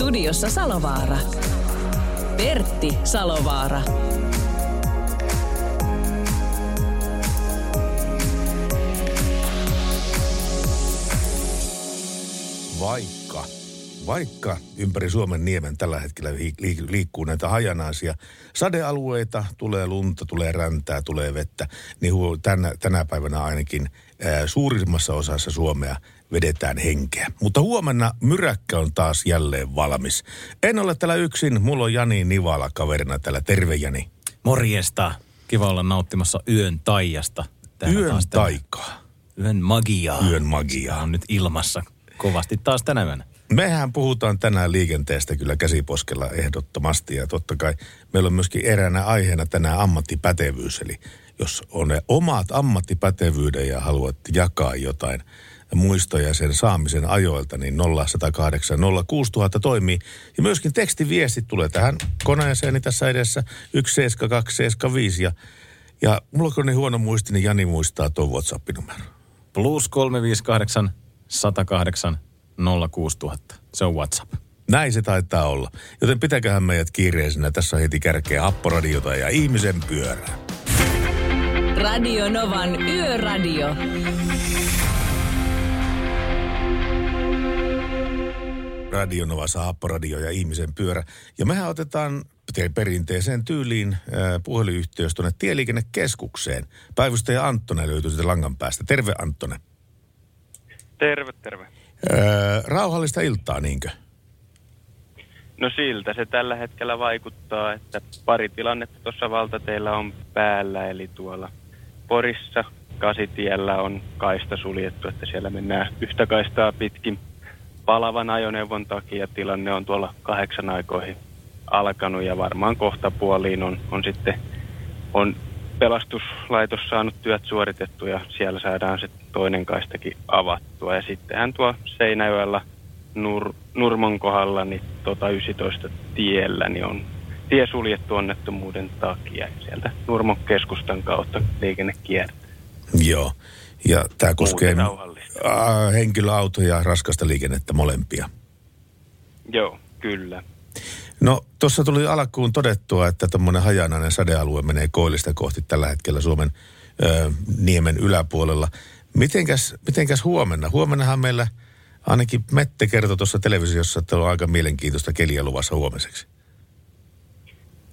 Studiossa Salovaara. Pertti Salovaara. Vaikka, vaikka ympäri Suomen niemen tällä hetkellä liik- liikkuu näitä hajanaisia sadealueita, tulee lunta, tulee räntää, tulee vettä, niin tänä, tänä päivänä ainakin suurimmassa osassa Suomea vedetään henkeä. Mutta huomenna myräkkä on taas jälleen valmis. En ole täällä yksin, mulla on Jani Nivala kaverina täällä. Terve Jani. Morjesta. Kiva olla nauttimassa yön taijasta. Täällä Yön taas taikaa. Yön magiaa. Yön magiaa. Sitä on nyt ilmassa kovasti taas tänä yönä. Mehän puhutaan tänään liikenteestä kyllä käsiposkella ehdottomasti ja totta kai meillä on myöskin eräänä aiheena tänään ammattipätevyys. Eli jos on ne omat ammattipätevyyden ja haluat jakaa jotain muistoja sen saamisen ajoilta, niin 0108 06000 toimii. Ja myöskin tekstiviestit tulee tähän koneeseeni tässä edessä 17275 ja, ja mulla on niin huono muisti, niin Jani muistaa tuon WhatsApp-numero. Plus 358 108 06000. Se on WhatsApp. Näin se taitaa olla. Joten pitäköhän meidät kiireisenä. Tässä on heti kärkeä happoradiota ja ihmisen pyörää. Radio Novan Yöradio. Radio Novassa happoradio ja ihmisen pyörä. Ja mehän otetaan te- perinteiseen tyyliin äh, puhelinyhteys tuonne Tieliikennekeskukseen. Päivystäjä Anttonen löytyy sitten langan päästä. Terve Anttonen. Terve, terve. Äh, rauhallista iltaa, niinkö? No siltä se tällä hetkellä vaikuttaa, että pari tilannetta tuossa valtateillä on päällä, eli tuolla Porissa Kasitiellä on kaista suljettu, että siellä mennään yhtä kaistaa pitkin palavan ajoneuvon takia. Tilanne on tuolla kahdeksan aikoihin alkanut ja varmaan kohta puoliin on, on sitten on pelastuslaitos saanut työt suoritettu ja siellä saadaan se toinen kaistakin avattua. Ja sittenhän tuo Seinäjoella Nur, Nurmon kohdalla niin tota 19 tiellä niin on tie suljettu onnettomuuden takia. Ja sieltä Nurmon keskustan kautta liikenne kiertää. Joo. Ja tämä koskee. Äh, henkilöautoja ja raskasta liikennettä molempia. Joo, kyllä. No tuossa tuli alkuun todettua, että tämmöinen hajanainen sadealue menee koillista kohti tällä hetkellä Suomen ö, niemen yläpuolella. Mitenkäs, mitenkäs huomenna? Huomennahan meillä ainakin Mette kertoi tuossa televisiossa, että on aika mielenkiintoista keliä luvassa huomiseksi.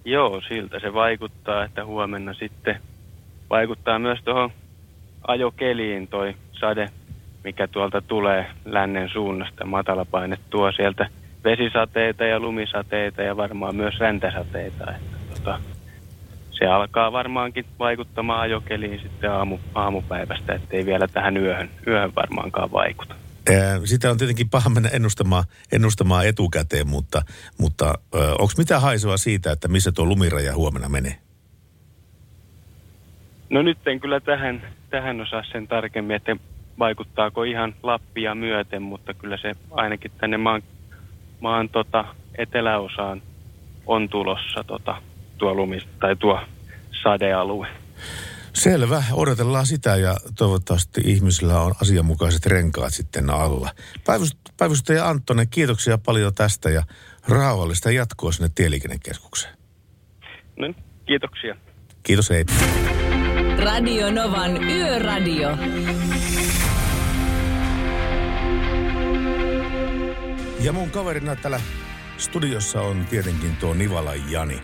Joo, siltä se vaikuttaa, että huomenna sitten vaikuttaa myös tuohon ajokeliin toi sade, mikä tuolta tulee lännen suunnasta. Matalapaine tuo sieltä vesisateita ja lumisateita ja varmaan myös räntäsateita. Että tota, se alkaa varmaankin vaikuttamaan ajokeliin sitten aamu, aamupäivästä, ettei vielä tähän yöhön, yöhön varmaankaan vaikuta. Sitä on tietenkin paha mennä ennustamaan, ennustamaan etukäteen, mutta, mutta onko mitään haisua siitä, että missä tuo lumiraja huomenna menee? No nyt en kyllä tähän, tähän osaa sen tarkemmin, että vaikuttaako ihan Lappia myöten, mutta kyllä se ainakin tänne maan, maan tota, eteläosaan on tulossa tota, tuo lumi tai tuo sadealue. Selvä, odotellaan sitä ja toivottavasti ihmisillä on asianmukaiset renkaat sitten alla. Päivys- Päivystäjä Anttonen, kiitoksia paljon tästä ja rauhallista jatkoa sinne Tieliikennekeskukseen. No, kiitoksia. Kiitos, hei. Radio Novan Yöradio. Ja mun kaverina täällä studiossa on tietenkin tuo Nivala Jani.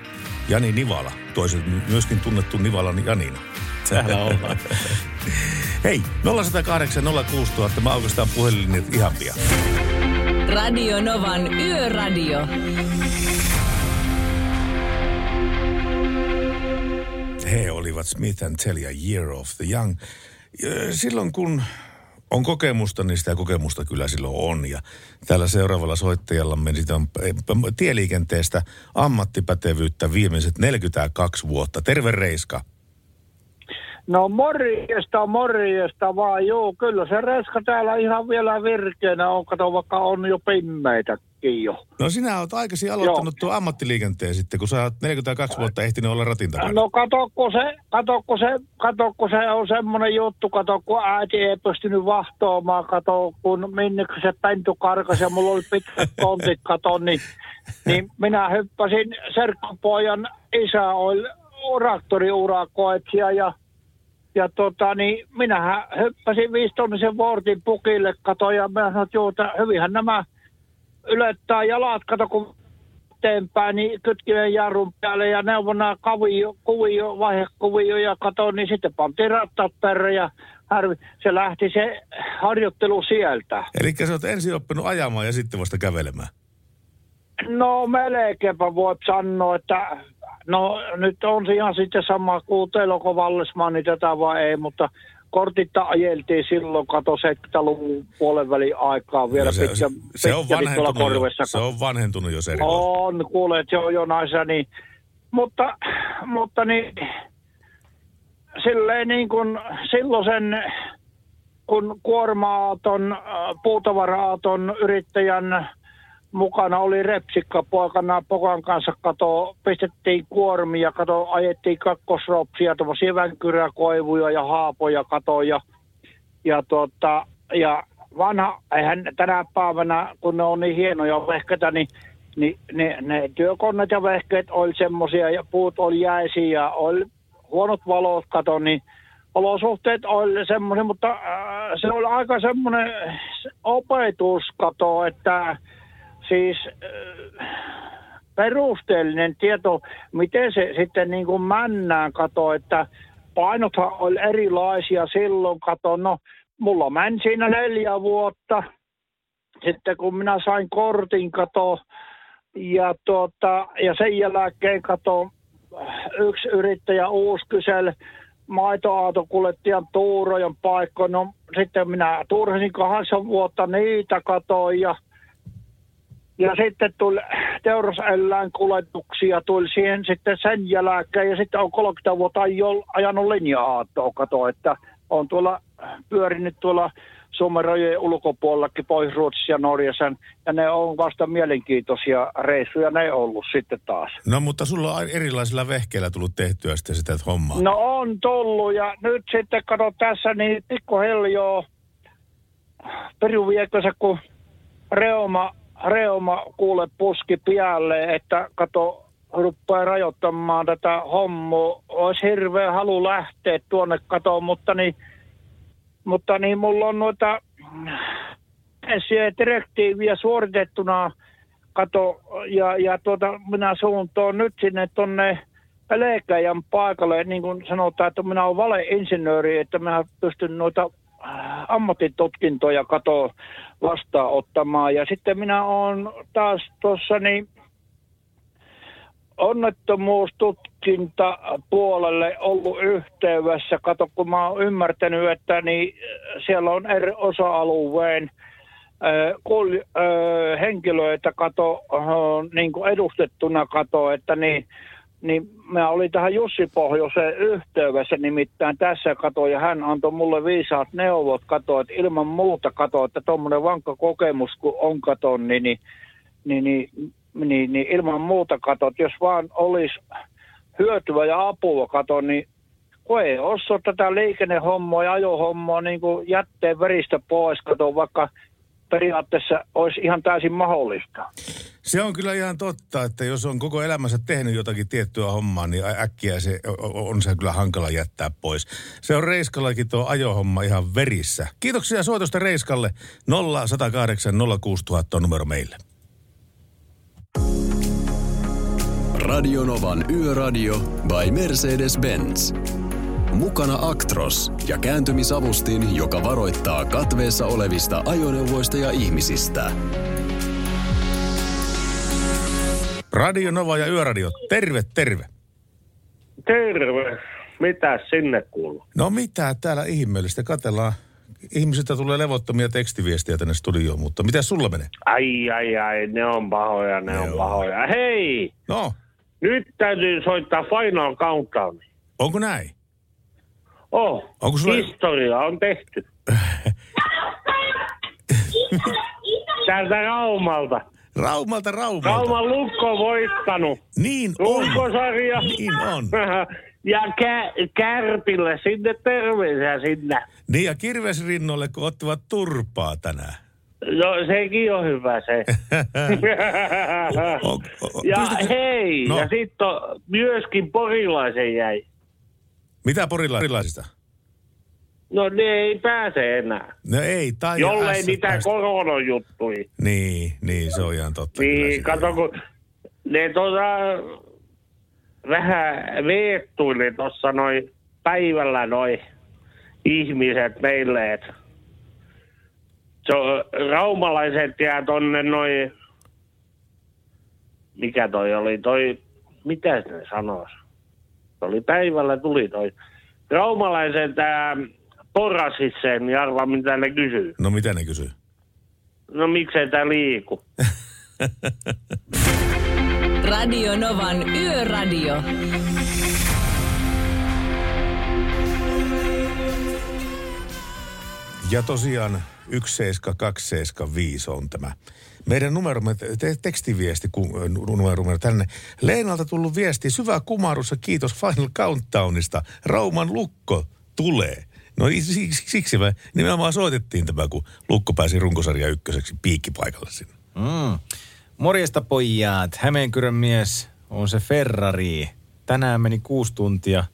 Jani Nivala, toiset myöskin tunnettu Nivalan Janina. Täällä ollaan. Hei, 0108 06000, mä aukastaan puhelinnet ihan pian. Radio Novan Yöradio. He olivat Smith and Tell ja Year of the Young. Silloin kun on kokemusta, niin sitä kokemusta kyllä silloin on. Ja täällä seuraavalla soittajallamme sitä on eh, tieliikenteestä ammattipätevyyttä viimeiset 42 vuotta. Terve Reiska. No morjesta, morjesta vaan, joo, kyllä se reska täällä ihan vielä virkeänä on, kato vaikka on jo pimmeitäkin jo. No sinä olet aikaisin aloittanut tuon ammattiliikenteen sitten, kun sä oot 42 vuotta ehtinyt olla ratin takana. No kato, kun se, kato, kun se, kato, kun se on semmoinen juttu, kato, kun äiti ei pystynyt vahtoamaan, kato, kun minneksi se pentu karkasi ja mulla oli pitkät kontit, kato, niin, niin minä hyppäsin serkkupojan isä oli traktoriurakoitsija ja ja tota, niin minähän hyppäsin viistonnisen vuortin pukille, kato, ja minä sanoin, että että hyvinhän nämä ylettää jalat, kato, kun eteenpäin, niin kytkimen jarrun päälle ja neuvona kuvio, kuvio, vaihekuvio ja kato, niin sitten pantiin rattaat perään ja harvi, se lähti se harjoittelu sieltä. Eli sä oot ensin oppinut ajamaan ja sitten vasta kävelemään. No melkeinpä voi sanoa, että no nyt on se ihan sitten sama kuin Teloko Vallesmanni niin tätä vai ei, mutta kortitta ajeltiin silloin, kato 70-luvun puolen välin aikaa vielä no se, pitkä, se, se, on vanhentunut, korvessa. se on vanhentunut jo eri On, kuulee, että se on jo naisa, niin, mutta, mutta niin, silleen niin kuin silloin sen, kun kuorma-auton, puutavara-auton yrittäjän mukana oli repsikka poikana pokan kanssa, kato, pistettiin kuormia, kato, ajettiin kakkosropsia, tuommoisia vänkyräkoivuja ja haapoja, kato, ja, ja, tuota, ja vanha, eihän tänä päivänä, kun ne on niin hienoja vehkeitä, niin, niin ne, ne työkoneet ja vehkeet oli semmoisia, ja puut oli jäisiä, ja oli huonot valot, kato, niin olosuhteet oli semmoisia, mutta äh, se oli aika semmoinen opetus, kato, että siis äh, perusteellinen tieto, miten se sitten niin kuin männään kato, että painothan oli erilaisia silloin, kato, no mulla meni siinä neljä vuotta, sitten kun minä sain kortin, kato, ja, tuota, ja sen jälkeen kato, yksi yrittäjä uusi kyseli maitoautokuljettajan tuurojen paikko, no sitten minä turhasin kahdeksan vuotta niitä katoin ja ja sitten tuli teuraseläin kuljetuksia, tuli siihen sitten sen jälkeen ja sitten on 30 vuotta ajanut linja-aattoa, kato, että on tuolla pyörinyt tuolla Suomen ulkopuolellakin, Pohjois-Ruotsissa ja Norjassa, ja ne on vasta mielenkiintoisia reissuja ne ollut sitten taas. No mutta sulla on erilaisilla vehkeillä tullut tehtyä sitten sitä hommaa. No on tullut, ja nyt sitten kato tässä, niin pikkuhiljaa peruviekö se, kun reuma reuma kuule puski pialle, että kato rupeaa rajoittamaan tätä hommaa. Olisi hirveä halu lähteä tuonne katoon, mutta niin, mutta niin mulla on noita direktiiviä suoritettuna kato, ja, ja tuota, minä suuntaan nyt sinne tuonne Pelkäjän paikalle, niin kuin sanotaan, että minä olen valeinsinööri, että minä pystyn noita ammattitutkintoja kato vastaanottamaan. Ja sitten minä olen taas tuossa niin onnettomuustutkinta puolelle ollut yhteydessä. Kato, kun mä oon ymmärtänyt, että niin siellä on eri osa-alueen kul, henkilöitä kato, niin kuin edustettuna kato, että niin niin mä olin tähän Jussi Pohjoiseen yhteydessä nimittäin tässä kato, ja hän antoi mulle viisaat neuvot kato, että ilman muuta kato, että tuommoinen vankka kokemus kun on kato, niin, niin, niin, niin, niin, niin ilman muuta kato, että jos vaan olisi hyötyä ja apua kato, niin kun ei osaa tätä liikennehommoa ja ajohommoa niin jätteen veristä pois, kato, vaikka periaatteessa olisi ihan täysin mahdollista. Se on kyllä ihan totta, että jos on koko elämänsä tehnyt jotakin tiettyä hommaa, niin äkkiä se on se kyllä hankala jättää pois. Se on Reiskallakin tuo ajohomma ihan verissä. Kiitoksia soitosta Reiskalle. 0108 06000 on numero meille. Radionovan Yöradio by Mercedes-Benz. Mukana Actros ja kääntymisavustin, joka varoittaa katveessa olevista ajoneuvoista ja ihmisistä. Radio Nova ja Yöradio, terve, terve. Terve. Mitä sinne kuuluu? No mitä täällä ihmeellistä, katellaan ihmisiltä tulee levottomia tekstiviestiä tänne studioon, mutta mitä sulla menee? Ai, ai, ai, ne on pahoja, ne, Ne on on. pahoja. Hei, No, nyt täytyy soittaa Final Countdown. onko näin? Oh, Onko sulla- historia on tehty. Täältä Raumalta. Raumalta Raumalta. Rauman Lukko on voittanut. Niin on. Runkosarja. Niin on. Ja kä- Kärpille sinne terveisiä sinne. Niin ja kirvesrinnolle, kun ottivat turpaa tänään. No sekin on hyvä se. Ja hei, No. ja sitten myöskin porilaisen jäi. Mitä porilaisista? No ne ei pääse enää. No ei, tai Jollei niitä koronajuttuja. Niin, niin, se on ihan totta. Niin, kato kun ne tota, vähän veettuili tuossa noin päivällä noi ihmiset meille, että se on, raumalaiset jää tonne noin, mikä toi oli, toi, mitä ne sanois? Se oli päivällä tuli toi. Raumalaiset ää, porasis sen, ja arvaa mitä ne kysyy. No mitä ne kysyy? No miksei tää liiku? Radio Novan Yöradio. Ja tosiaan 17275 on tämä. Meidän numeromme, te- tekstiviesti numeromme tänne. Leenalta tullut viesti, syvä kumarus ja kiitos Final Countdownista. Rauman lukko tulee. No siksi, siksi me nimenomaan soitettiin tämä, kun Lukko pääsi runkosarja ykköseksi piikkipaikalle sinne. Mm. Morjesta pojat. Hämeenkyrön mies on se Ferrari. Tänään meni kuusi tuntia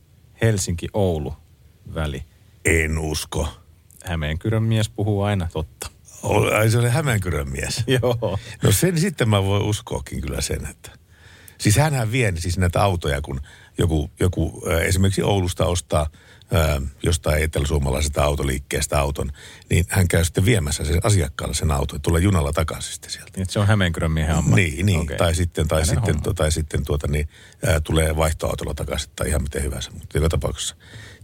Helsinki-Oulu väli. En usko. Hämeenkyrön mies puhuu aina totta. Ai se oli Hämeenkyrön mies. Joo. No sen sitten mä voin uskoakin kyllä sen, että... Siis hänhän vie siis näitä autoja, kun joku, joku esimerkiksi Oulusta ostaa äh, jostain eteläsuomalaisesta autoliikkeestä auton, niin hän käy sitten viemässä sen asiakkaalle sen auton ja tulee junalla takaisin sitten sieltä. Niin, että se on Hämeenkyrön miehen ammatti. Niin, niin. Okei. tai sitten, tai Hänen sitten, homma. tai sitten tuota, niin, ää, tulee vaihtoautolla takaisin tai ihan miten hyvänsä. Mutta joka tapauksessa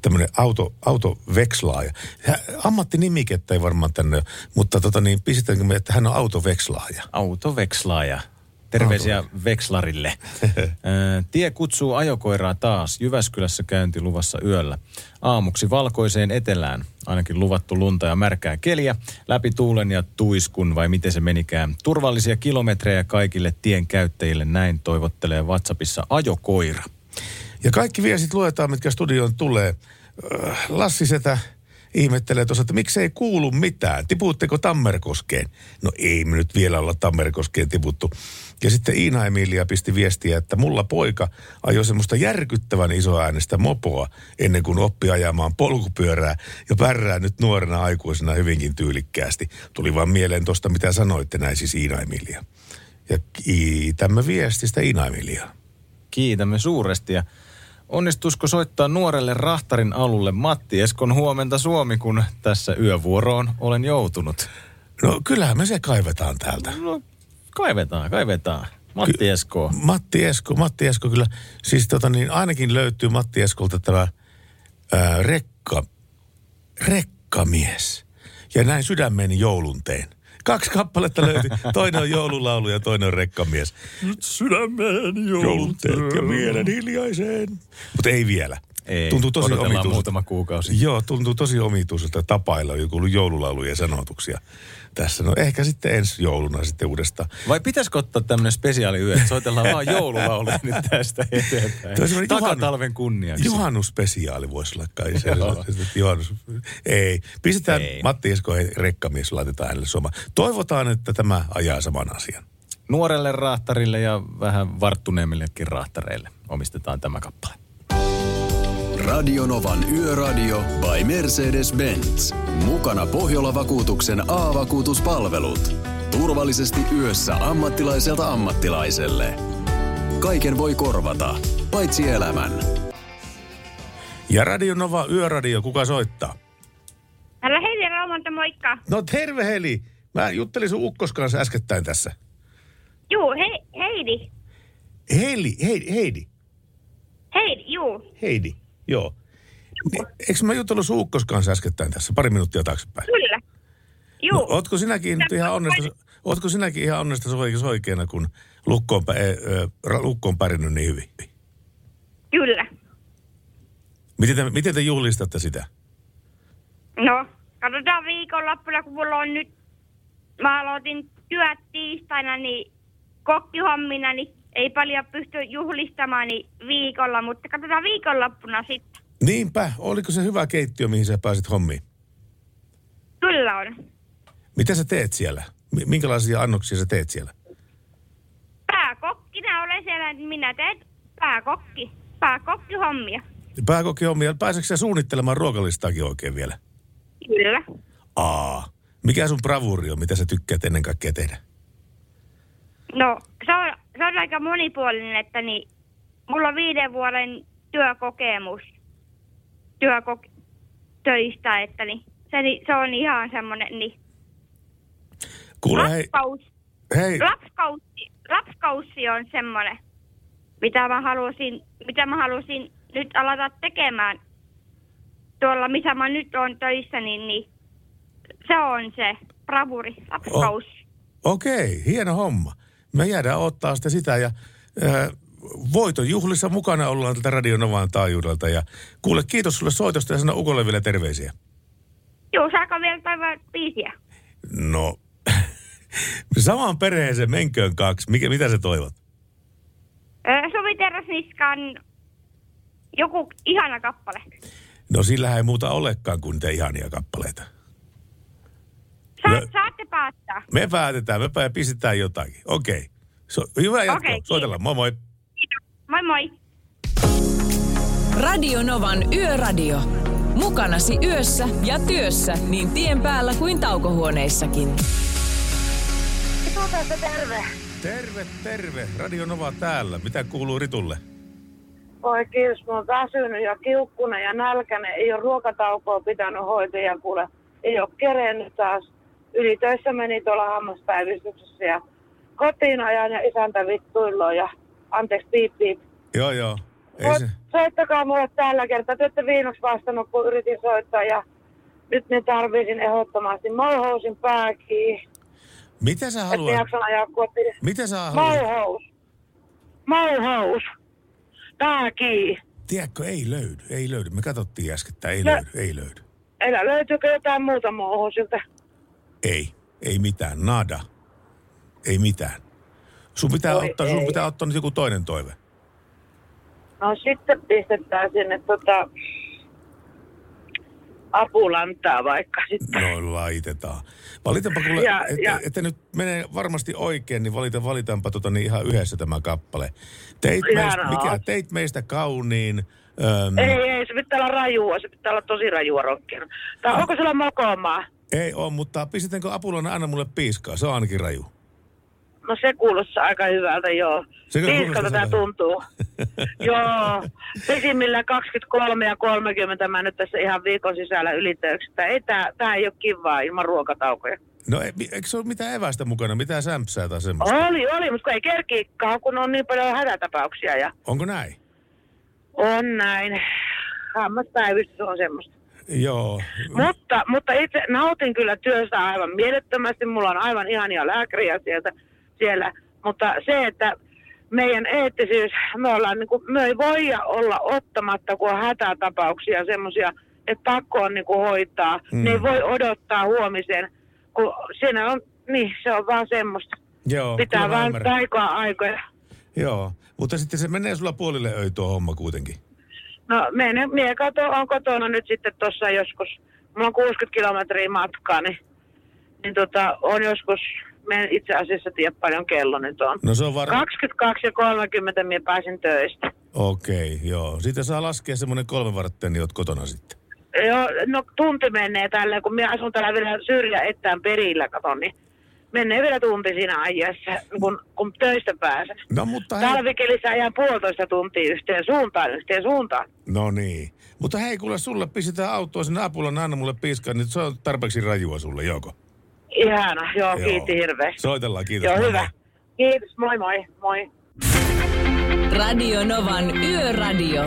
tämmöinen auto, autovekslaaja. Hä- Ammattinimikettä ei varmaan tänne mutta tota, niin, pistetäänkö me, että hän on autovekslaaja. Autovekslaaja. Terveisiä Vekslarille. Ö, Tie kutsuu ajokoiraa taas. Jyväskylässä käynti luvassa yöllä. Aamuksi valkoiseen etelään. Ainakin luvattu lunta ja märkää keliä. Läpi tuulen ja tuiskun, vai miten se menikään. Turvallisia kilometrejä kaikille tien käyttäjille. Näin toivottelee WhatsAppissa ajokoira. Ja kaikki viestit luetaan, mitkä studioon tulee. Öö, Lassi Setä ihmettelee tuossa, että miksei kuulu mitään. Tipuutteko Tammerkoskeen? No ei me nyt vielä olla Tammerkoskeen tiputtu. Ja sitten Iina Emilia pisti viestiä, että mulla poika ajoi semmoista järkyttävän isoäänestä mopoa ennen kuin oppi ajamaan polkupyörää ja pärrää nyt nuorena aikuisena hyvinkin tyylikkäästi. Tuli vaan mieleen tuosta, mitä sanoitte näin siis Iina Emilia. Ja kiitämme viestistä Iina Emiliaa. Kiitämme suuresti ja onnistuisiko soittaa nuorelle rahtarin alulle Matti Eskon huomenta Suomi, kun tässä yövuoroon olen joutunut. No kyllähän me se kaivetaan täältä. No, kaivetaan, kaivetaan. Matti Esko. Matti Esko, Matti Esko kyllä. Siis tota niin, ainakin löytyy Matti Eskolta tämä ää, rekka, rekkamies. Ja näin sydämeni joulun teen. Kaksi kappaletta löytyi. Toinen on joululaulu ja toinen on rekkamies. Nyt sydämeni joulun teen ja mielen hiljaiseen. Mutta ei vielä. Ei, tuntuu tosi omituiselta. muutama kuukausi. Joo, tuntuu tosi omituiselta tapailla joku joululauluja sanotuksia tässä. No ehkä sitten ensi jouluna sitten uudestaan. Vai pitäisikö ottaa tämmöinen spesiaali yö, että soitellaan vaan joululauluja nyt tästä eteenpäin. Takatalven kunniaksi. Juhannusspesiaali voisi olla kai se. Juhannus. Ei. Pistetään Ei. Matti Esko rekkamies, laitetaan hänelle soma. Toivotaan, että tämä ajaa saman asian. Nuorelle rahtarille ja vähän varttuneemmillekin rahtareille omistetaan tämä kappale. Radionovan Yöradio by Mercedes-Benz. Mukana Pohjola-vakuutuksen A-vakuutuspalvelut. Turvallisesti yössä ammattilaiselta ammattilaiselle. Kaiken voi korvata, paitsi elämän. Ja Radio Nova Yöradio, kuka soittaa? Täällä Heidi Raumonta, moikka. No terve Heli. Mä juttelin sun ukkos kanssa äskettäin tässä. Juu, he, Heidi. Heili, Heidi, Heidi, Heidi, juu. Heidi, joo. Eikö mä jutellut sun ukkos kanssa äskettäin tässä, pari minuuttia taaksepäin? Kyllä. Juu. No, ootko sinäkin nyt ihan onnesta, ootko sinäkin ihan onnesta oikeana, kun lukko on, pä, ö, lukko on pärjännyt niin hyvin? Kyllä. Miten te, miten te juhlistatte sitä? No, katsotaan viikonloppuna, kun mulla on nyt, mä aloitin työt tiistaina, niin kokkihommina, niin ei paljon pysty juhlistamaan niin viikolla, mutta katsotaan viikonloppuna sitten. Niinpä, oliko se hyvä keittiö, mihin sä pääsit hommiin? Kyllä on. Mitä sä teet siellä? Mi- Minkälaisia annoksia sä teet siellä? Pääkokkina olen siellä, niin minä teen pääkokki, pääkokkihommia. Pääkokkihommia, pääseekö sä suunnittelemaan ruokalistaakin oikein vielä? Kyllä. Aa, mikä sun bravuri on, mitä sä tykkäät ennen kaikkea tehdä? No, se on, se on aika monipuolinen, että niin, mulla on viiden vuoden työkokemus työkok- töistä, että niin, se, niin, se on ihan semmoinen, niin Kuule lapskaus, hei, lapskaussi, lapskaussi on semmoinen, mitä mä halusin, mitä mä halusin nyt alata tekemään tuolla, missä mä nyt on töissä, niin, niin se on se bravuri, lapskaus. okei, hieno homma. Me jäädään ottaa sitä sitä ja äh, voiton juhlissa mukana ollaan tältä Radionovaan taajuudelta. Ja kuule, kiitos sulle soitosta ja sano Ukolle vielä terveisiä. Joo, saako vielä toivoa biisiä? No, samaan perheeseen menköön kaksi. Mikä, mitä sä toivot? Öö, Suvi Terrasniskan joku ihana kappale. No sillähän ei muuta olekaan kuin niitä ihania kappaleita. Sa- No. Saatte päättää. Me päätetään, me pää- pistetään jotakin. Okei. So, hyvä jatko. Okei, kiitos. Soitellaan. Moi moi. Moi moi. Radio Novan Yöradio. Mukanasi yössä ja työssä niin tien päällä kuin taukohuoneissakin. terve. Terve, terve. Radio Nova täällä. Mitä kuuluu Ritulle? Oi kiitos, mä oon väsynyt ja kiukkunen ja nälkäinen. Ei ole ruokataukoa pitänyt hoitajia, kuule. Ei ole kerennyt taas. Ylitöissä meni tuolla hammaspäivystyksessä ja kotiin ajan ja isäntä vittuillaan ja anteeksi piip piip. Joo, joo. Ei se... Soittakaa mulle tällä kertaa. Te olette viimeksi vastannut, kun yritin soittaa ja nyt ne tarvisin ehdottomasti mauhousin pääkiin. Mitä sä haluat? jaksan ajaa kotiin. Mitä sä haluat? Mauhous. Mauhous. Pääkiin. Tiedätkö, ei löydy, ei löydy. Me katsottiin äskettäin, ei No. löydy, ei löydy. Elä, löytyykö jotain muuta mauhousilta? Ei, ei mitään, nada. Ei mitään. Sun pitää, Oi ottaa, sun ei. pitää ottaa nyt joku toinen toive. No sitten pistetään sinne tota, apulantaa vaikka sitten. No laitetaan. Valitaanpa kuule, Ja- että ja- et nyt menee varmasti oikein, niin valita, valitaanpa tota niin ihan yhdessä tämä kappale. Teit meistä, mikä, teit meistä kauniin. Öm, Ei, ei, se pitää olla rajua, se pitää olla tosi rajua rockina. Tai onko siellä mokomaa? Ei ole, mutta pistetäänkö apulana aina mulle piiskaa? Se on ainakin raju. No se kuulostaa aika hyvältä, joo. Sekö Piiskalta tämä tuntuu. joo, pesimmillä 23 ja 30 mä nyt tässä ihan viikon sisällä ylitöyksestä. Ei tää, tää ei ole kivaa ilman ruokataukoja. No e- eikö se ole mitään evästä mukana, mitään sämpsää tai semmoista? Oli, oli, mutta kun ei kerkiikkaa, kun on niin paljon hätätapauksia ja Onko näin? on näin. Hammaspäivystys on semmoista. Joo. Mutta, mutta itse nautin kyllä työstä aivan mielettömästi. Mulla on aivan ihania lääkäriä sieltä, siellä. Mutta se, että meidän eettisyys, me, ollaan, niin kuin, me ei voida olla ottamatta, kun on hätätapauksia semmoisia, että pakko on niin kuin, hoitaa. Mm. Ne ei voi odottaa huomiseen, kun siinä on, niin se on vaan semmoista. Joo, Pitää vaan taikoa aikoja. Joo, mutta sitten se menee sulla puolille öi tuo homma kuitenkin. No mene, mie kato, on kotona nyt sitten tuossa joskus, mulla on 60 kilometriä matkaa, niin, niin tota, on joskus, en itse asiassa tiedä paljon kello nyt on. No se on varmaan... 22 ja 30 minä pääsin töistä. Okei, joo. Sitten saa laskea semmoinen kolme varttia, niin oot kotona sitten. Joo, no tunti menee tällä, kun minä asun täällä vielä syrjä etään perillä, kato, niin menee vielä tunti siinä ajassa, kun, kun töistä pääsen. No mutta hei, Talvikelissä ajan puolitoista tuntia yhteen suuntaan, yhteen suuntaan. no niin. Mutta hei, kuule sulle pistetään autoa sinne apulla, anna mulle piiskaa, niin se on tarpeeksi rajua sulle, joko? Ihana, joo, Joo. kiitti hirveästi. Soitellaan, kiitos. Joo, moi hyvä. moi. Kiitos, moi moi, moi. Radio Novan Yöradio.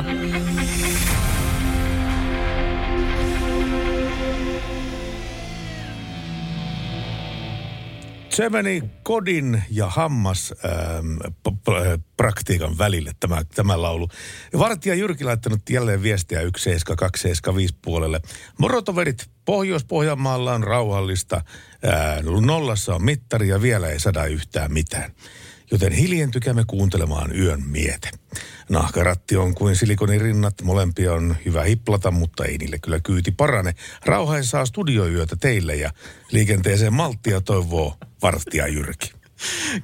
Se meni kodin ja hammas ähm, praktiikan välille tämä, tämä laulu. Vartija Jyrki laittanut jälleen viestiä 17275 puolelle. Morotoverit, Pohjois-Pohjanmaalla on rauhallista. Ää, nollassa on mittari ja vielä ei sada yhtään mitään. Joten hiljentykäämme kuuntelemaan yön miete. Nahkaratti on kuin silikonirinnat, molempia on hyvä hiplata, mutta ei niille kyllä kyyti parane. Rauhaisaa studioyötä teille ja liikenteeseen malttia toivoo vartija Jyrki.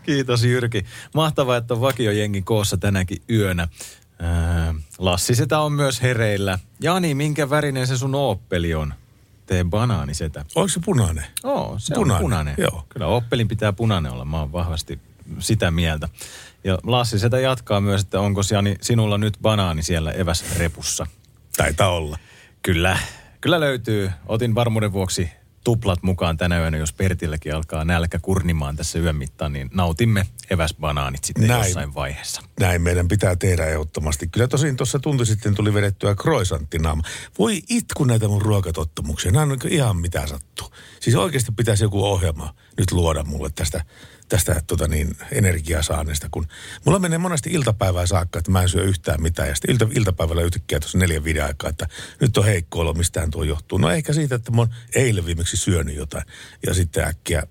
Kiitos Jyrki. Mahtavaa, että on vakiojengi koossa tänäkin yönä. Ää, Lassi sitä on myös hereillä. Jani, minkä värinen se sun ooppeli on? Tee banaanisetä. Onko se punainen? Oo, se Punainen, on punainen. joo. Kyllä ooppelin pitää punainen olla. Mä oon vahvasti sitä mieltä. Ja Lassi sitä jatkaa myös, että onko Jani sinulla nyt banaani siellä eväsrepussa? Taitaa olla. Kyllä, kyllä löytyy. Otin varmuuden vuoksi tuplat mukaan tänä yönä, jos Pertilläkin alkaa nälkä kurnimaan tässä yön mittaan, niin nautimme eväsbanaanit sitten Näin. jossain vaiheessa. Näin meidän pitää tehdä ehdottomasti. Kyllä tosin tuossa tunti sitten tuli vedettyä kroisantinaama. Voi itku näitä mun ruokatottumuksia. Nämä on ihan mitä sattuu. Siis oikeasti pitäisi joku ohjelma nyt luoda mulle tästä, tästä tota niin, energiasaannesta. Kun mulla menee monesti iltapäivää saakka, että mä en syö yhtään mitään. Ja sitten ilta, iltapäivällä yhtäkkiä tuossa neljän viiden aikaa, että nyt on heikko olo, mistään tuo johtuu. No ehkä siitä, että mä oon eilen viimeksi syönyt jotain. Ja sitten äkkiä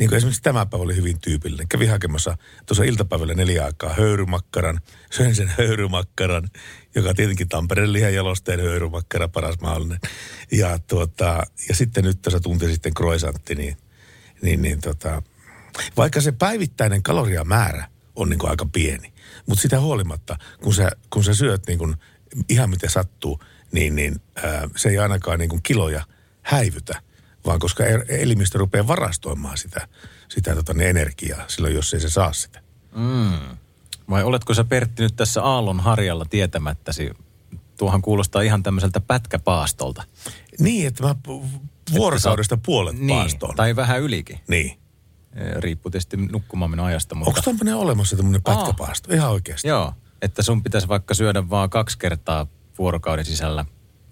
niin kuin esimerkiksi tämä päivä oli hyvin tyypillinen. Kävin hakemassa tuossa iltapäivällä neljä aikaa höyrymakkaran. Söin sen höyrymakkaran, joka tietenkin Tampereen lihanjalosteen höyrymakkara paras mahdollinen. Ja, tuota, ja sitten nyt tässä tunti sitten croissantti, niin, niin, niin tota, vaikka se päivittäinen kaloriamäärä on niin kuin aika pieni, mutta sitä huolimatta, kun sä, kun sä syöt niin kuin ihan miten sattuu, niin, niin ää, se ei ainakaan niin kuin kiloja häivytä, vaan koska elimistö rupeaa varastoimaan sitä, sitä tota, niin energiaa silloin, jos ei se saa sitä. Mm. Vai oletko sä Pertti nyt tässä aallon harjalla tietämättäsi? Tuohan kuulostaa ihan tämmöiseltä pätkäpaastolta. Niin, että mä vuorokaudesta puolet niin, paastoon. Tai vähän ylikin. Niin. Eh, Riippuu tietysti nukkumaan ajasta. Mutta... Onko tämmöinen olemassa tämmöinen pätkäpaasto? Ihan oikeasti. Joo, että sun pitäisi vaikka syödä vaan kaksi kertaa vuorokauden sisällä.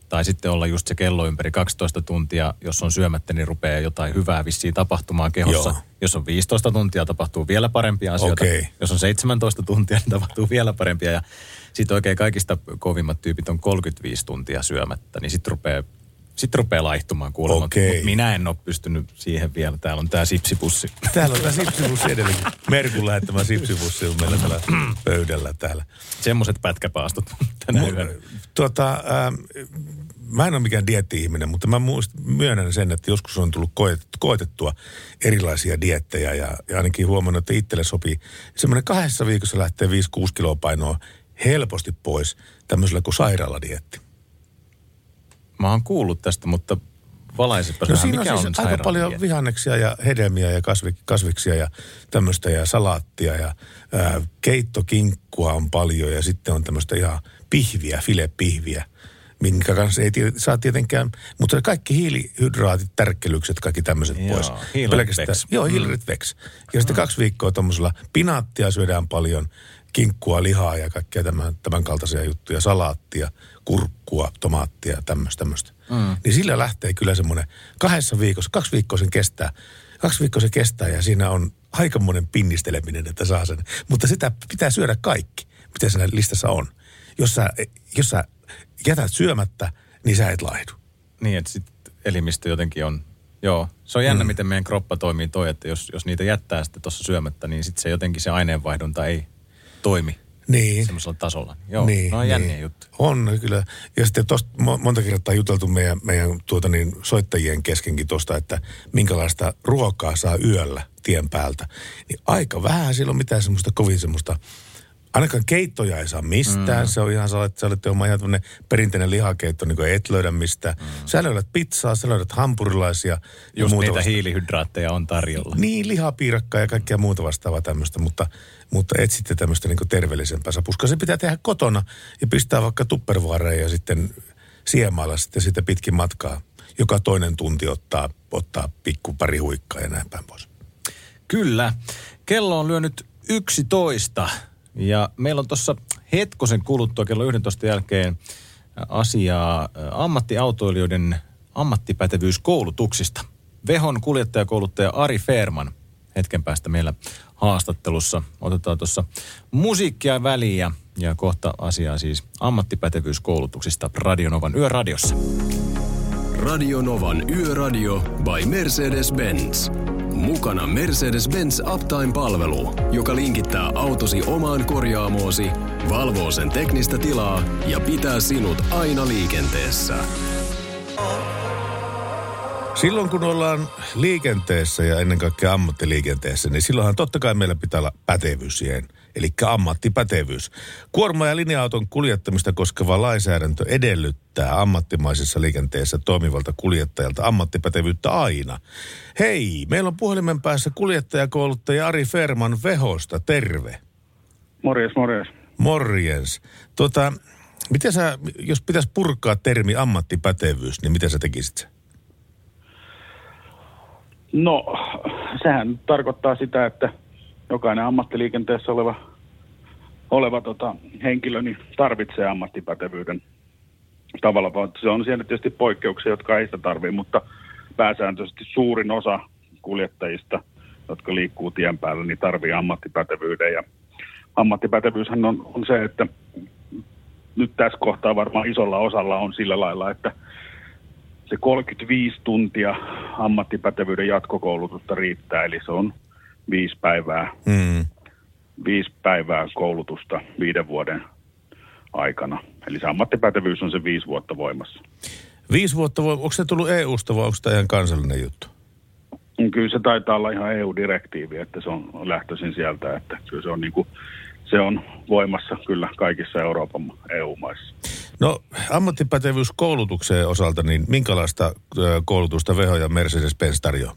Tai sitten olla just se kello ympäri 12 tuntia. Jos on syömättä, niin rupeaa jotain hyvää vissiin tapahtumaan kehossa. Joo. Jos on 15 tuntia, tapahtuu vielä parempia asioita. Okei. Jos on 17 tuntia, niin tapahtuu vielä parempia. Ja sitten oikein kaikista kovimmat tyypit on 35 tuntia syömättä. Niin sitten rupeaa, sit rupeaa laihtumaan kuulemma. Okei. Mut minä en ole pystynyt siihen vielä. Täällä on tämä sipsipussi. Täällä on tämä sipsipussi edelleenkin. Merkun lähettämä sipsipussi on meillä täällä pöydällä täällä. Semmoiset pätkäpaastot tänä Mu- yönä. Tuota, ähm, mä en ole mikään dietti-ihminen, mutta mä muist, myönnän sen, että joskus on tullut koet, koetettua erilaisia diettejä ja, ja ainakin huomannut, että itselle sopii. Semmoinen kahdessa viikossa lähtee 5-6 kiloa painoa helposti pois tämmöisellä kuin sairaaladietti. Mä oon kuullut tästä, mutta valaisitpa No siinä on mikä siis on aika paljon vihanneksia ja hedelmiä ja kasvi, kasviksia ja tämmöistä ja salaattia ja ää, keittokinkkua on paljon ja sitten on tämmöistä ihan pihviä, filepihviä, minkä kanssa ei tie, saa tietenkään, mutta kaikki hiilihydraatit, tärkkelykset, kaikki tämmöiset pois. vex. Joo, Mm. hiilarit vex. Ja sitten kaksi viikkoa tuommoisella pinaattia syödään paljon, kinkkua, lihaa ja kaikkea tämän, tämän kaltaisia juttuja, salaattia, kurkkua, tomaattia ja tämmöistä. tämmöistä. Mm. Niin sillä lähtee kyllä semmoinen kahdessa viikossa, kaksi viikkoa sen kestää. Kaksi viikkoa se kestää ja siinä on aikamoinen pinnisteleminen, että saa sen. Mutta sitä pitää syödä kaikki, mitä siinä listassa on. Jos sä, jos sä jätät syömättä, niin sä et laihdu. Niin, että sitten elimistö jotenkin on... Joo, se on jännä, mm. miten meidän kroppa toimii toi, että jos, jos niitä jättää sitten tuossa syömättä, niin sitten se jotenkin se aineenvaihdunta ei toimi Niin. semmoisella tasolla. Joo, niin, no on niin. jänniä juttu. On kyllä. Ja sitten tosta mo- monta kertaa juteltu meidän, meidän tuota niin, soittajien keskenkin tuosta, että minkälaista ruokaa saa yöllä tien päältä. Niin aika vähän siellä on mitään semmoista kovin semmoista, ainakaan keittoja ei saa mistään. Mm. Se on ihan sellainen, että sä olet oma ihan perinteinen lihakeitto, niin kuin et löydä mistään. Mm. Sä löydät pizzaa, sä löydät hampurilaisia. ja Just muuta niitä vasta- hiilihydraatteja on tarjolla. niin, lihapiirakkaa ja kaikkea muuta vastaavaa tämmöistä, mutta, mutta et sitten tämmöistä niin terveellisempää sapuskaa. Se pitää tehdä kotona ja pistää vaikka tupperwarea ja sitten siemailla sitten sitä pitkin matkaa. Joka toinen tunti ottaa, ottaa pikku pari huikkaa ja näin päin pois. Kyllä. Kello on lyönyt 11 ja meillä on tuossa hetkosen kuluttua kello 11 jälkeen asiaa ä, ammattiautoilijoiden ammattipätevyyskoulutuksista. Vehon kuljettajakouluttaja Ari Feerman hetken päästä meillä haastattelussa. Otetaan tuossa musiikkia väliä ja kohta asiaa siis ammattipätevyyskoulutuksista Radionovan yöradiossa. Radionovan Yöradio by Mercedes-Benz. Mukana Mercedes-Benz Uptime-palvelu, joka linkittää autosi omaan korjaamoosi, valvoo sen teknistä tilaa ja pitää sinut aina liikenteessä. Silloin kun ollaan liikenteessä ja ennen kaikkea ammattiliikenteessä, niin silloinhan totta kai meillä pitää olla pätevyys siihen, eli ammattipätevyys. Kuorma- ja linja-auton kuljettamista koskeva lainsäädäntö edellyttää ammattimaisessa liikenteessä toimivalta kuljettajalta ammattipätevyyttä aina. Hei, meillä on puhelimen päässä kuljettajakouluttaja Ari Ferman Vehosta, terve. Morjes, morjes. Morjens. Tota, miten sä, jos pitäisi purkaa termi ammattipätevyys, niin miten sä tekisit sen? No, sehän tarkoittaa sitä, että jokainen ammattiliikenteessä oleva, oleva tota, henkilö niin tarvitsee ammattipätevyyden tavalla. Se on siellä tietysti poikkeuksia, jotka ei sitä tarvitse, mutta pääsääntöisesti suurin osa kuljettajista, jotka liikkuu tien päällä, niin tarvii ammattipätevyyden. Ja ammattipätevyyshän on, on se, että nyt tässä kohtaa varmaan isolla osalla on sillä lailla, että se 35 tuntia ammattipätevyyden jatkokoulutusta riittää, eli se on viisi päivää, Mm. viisi päivää koulutusta viiden vuoden aikana. Eli se ammattipätevyys on se viisi vuotta voimassa. Viisi vuotta, voi, onko se tullut EU-sta vai onko tämä ihan kansallinen juttu? Kyllä se taitaa olla ihan EU-direktiivi, että se on lähtöisin sieltä, että kyllä se on, niin kuin, se on voimassa kyllä kaikissa Euroopan EU-maissa. No ammattipätevyyskoulutukseen osalta, niin minkälaista koulutusta Veho ja Mercedes-Benz tarjoaa?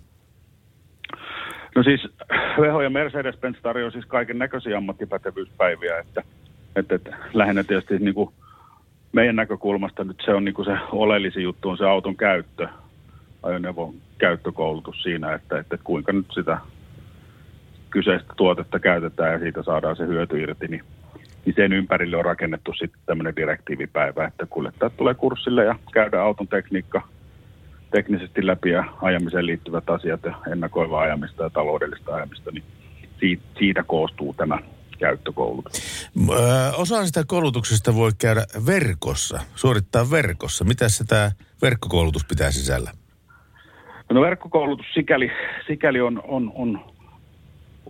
No siis Veho ja Mercedes-Benz tarjoaa siis kaiken näköisiä ammattipätevyyspäiviä, että, että, että lähinnä tietysti niin kuin meidän näkökulmasta nyt se on niin kuin se oleellisin juttu on se auton käyttö, ajoneuvon käyttökoulutus siinä, että, että kuinka nyt sitä kyseistä tuotetta käytetään ja siitä saadaan se hyöty irti, niin, niin sen ympärille on rakennettu sitten tämmöinen direktiivipäivä, että kuljettajat tulee kurssille ja käydään auton tekniikka teknisesti läpi ja ajamiseen liittyvät asiat ja ennakoivaa ajamista ja taloudellista ajamista, niin siitä, siitä koostuu tämä käyttökoulutus. Ö, osa sitä koulutuksesta voi käydä verkossa, suorittaa verkossa. Mitä se tämä verkkokoulutus pitää sisällä? No verkkokoulutus sikäli, sikäli on, on, on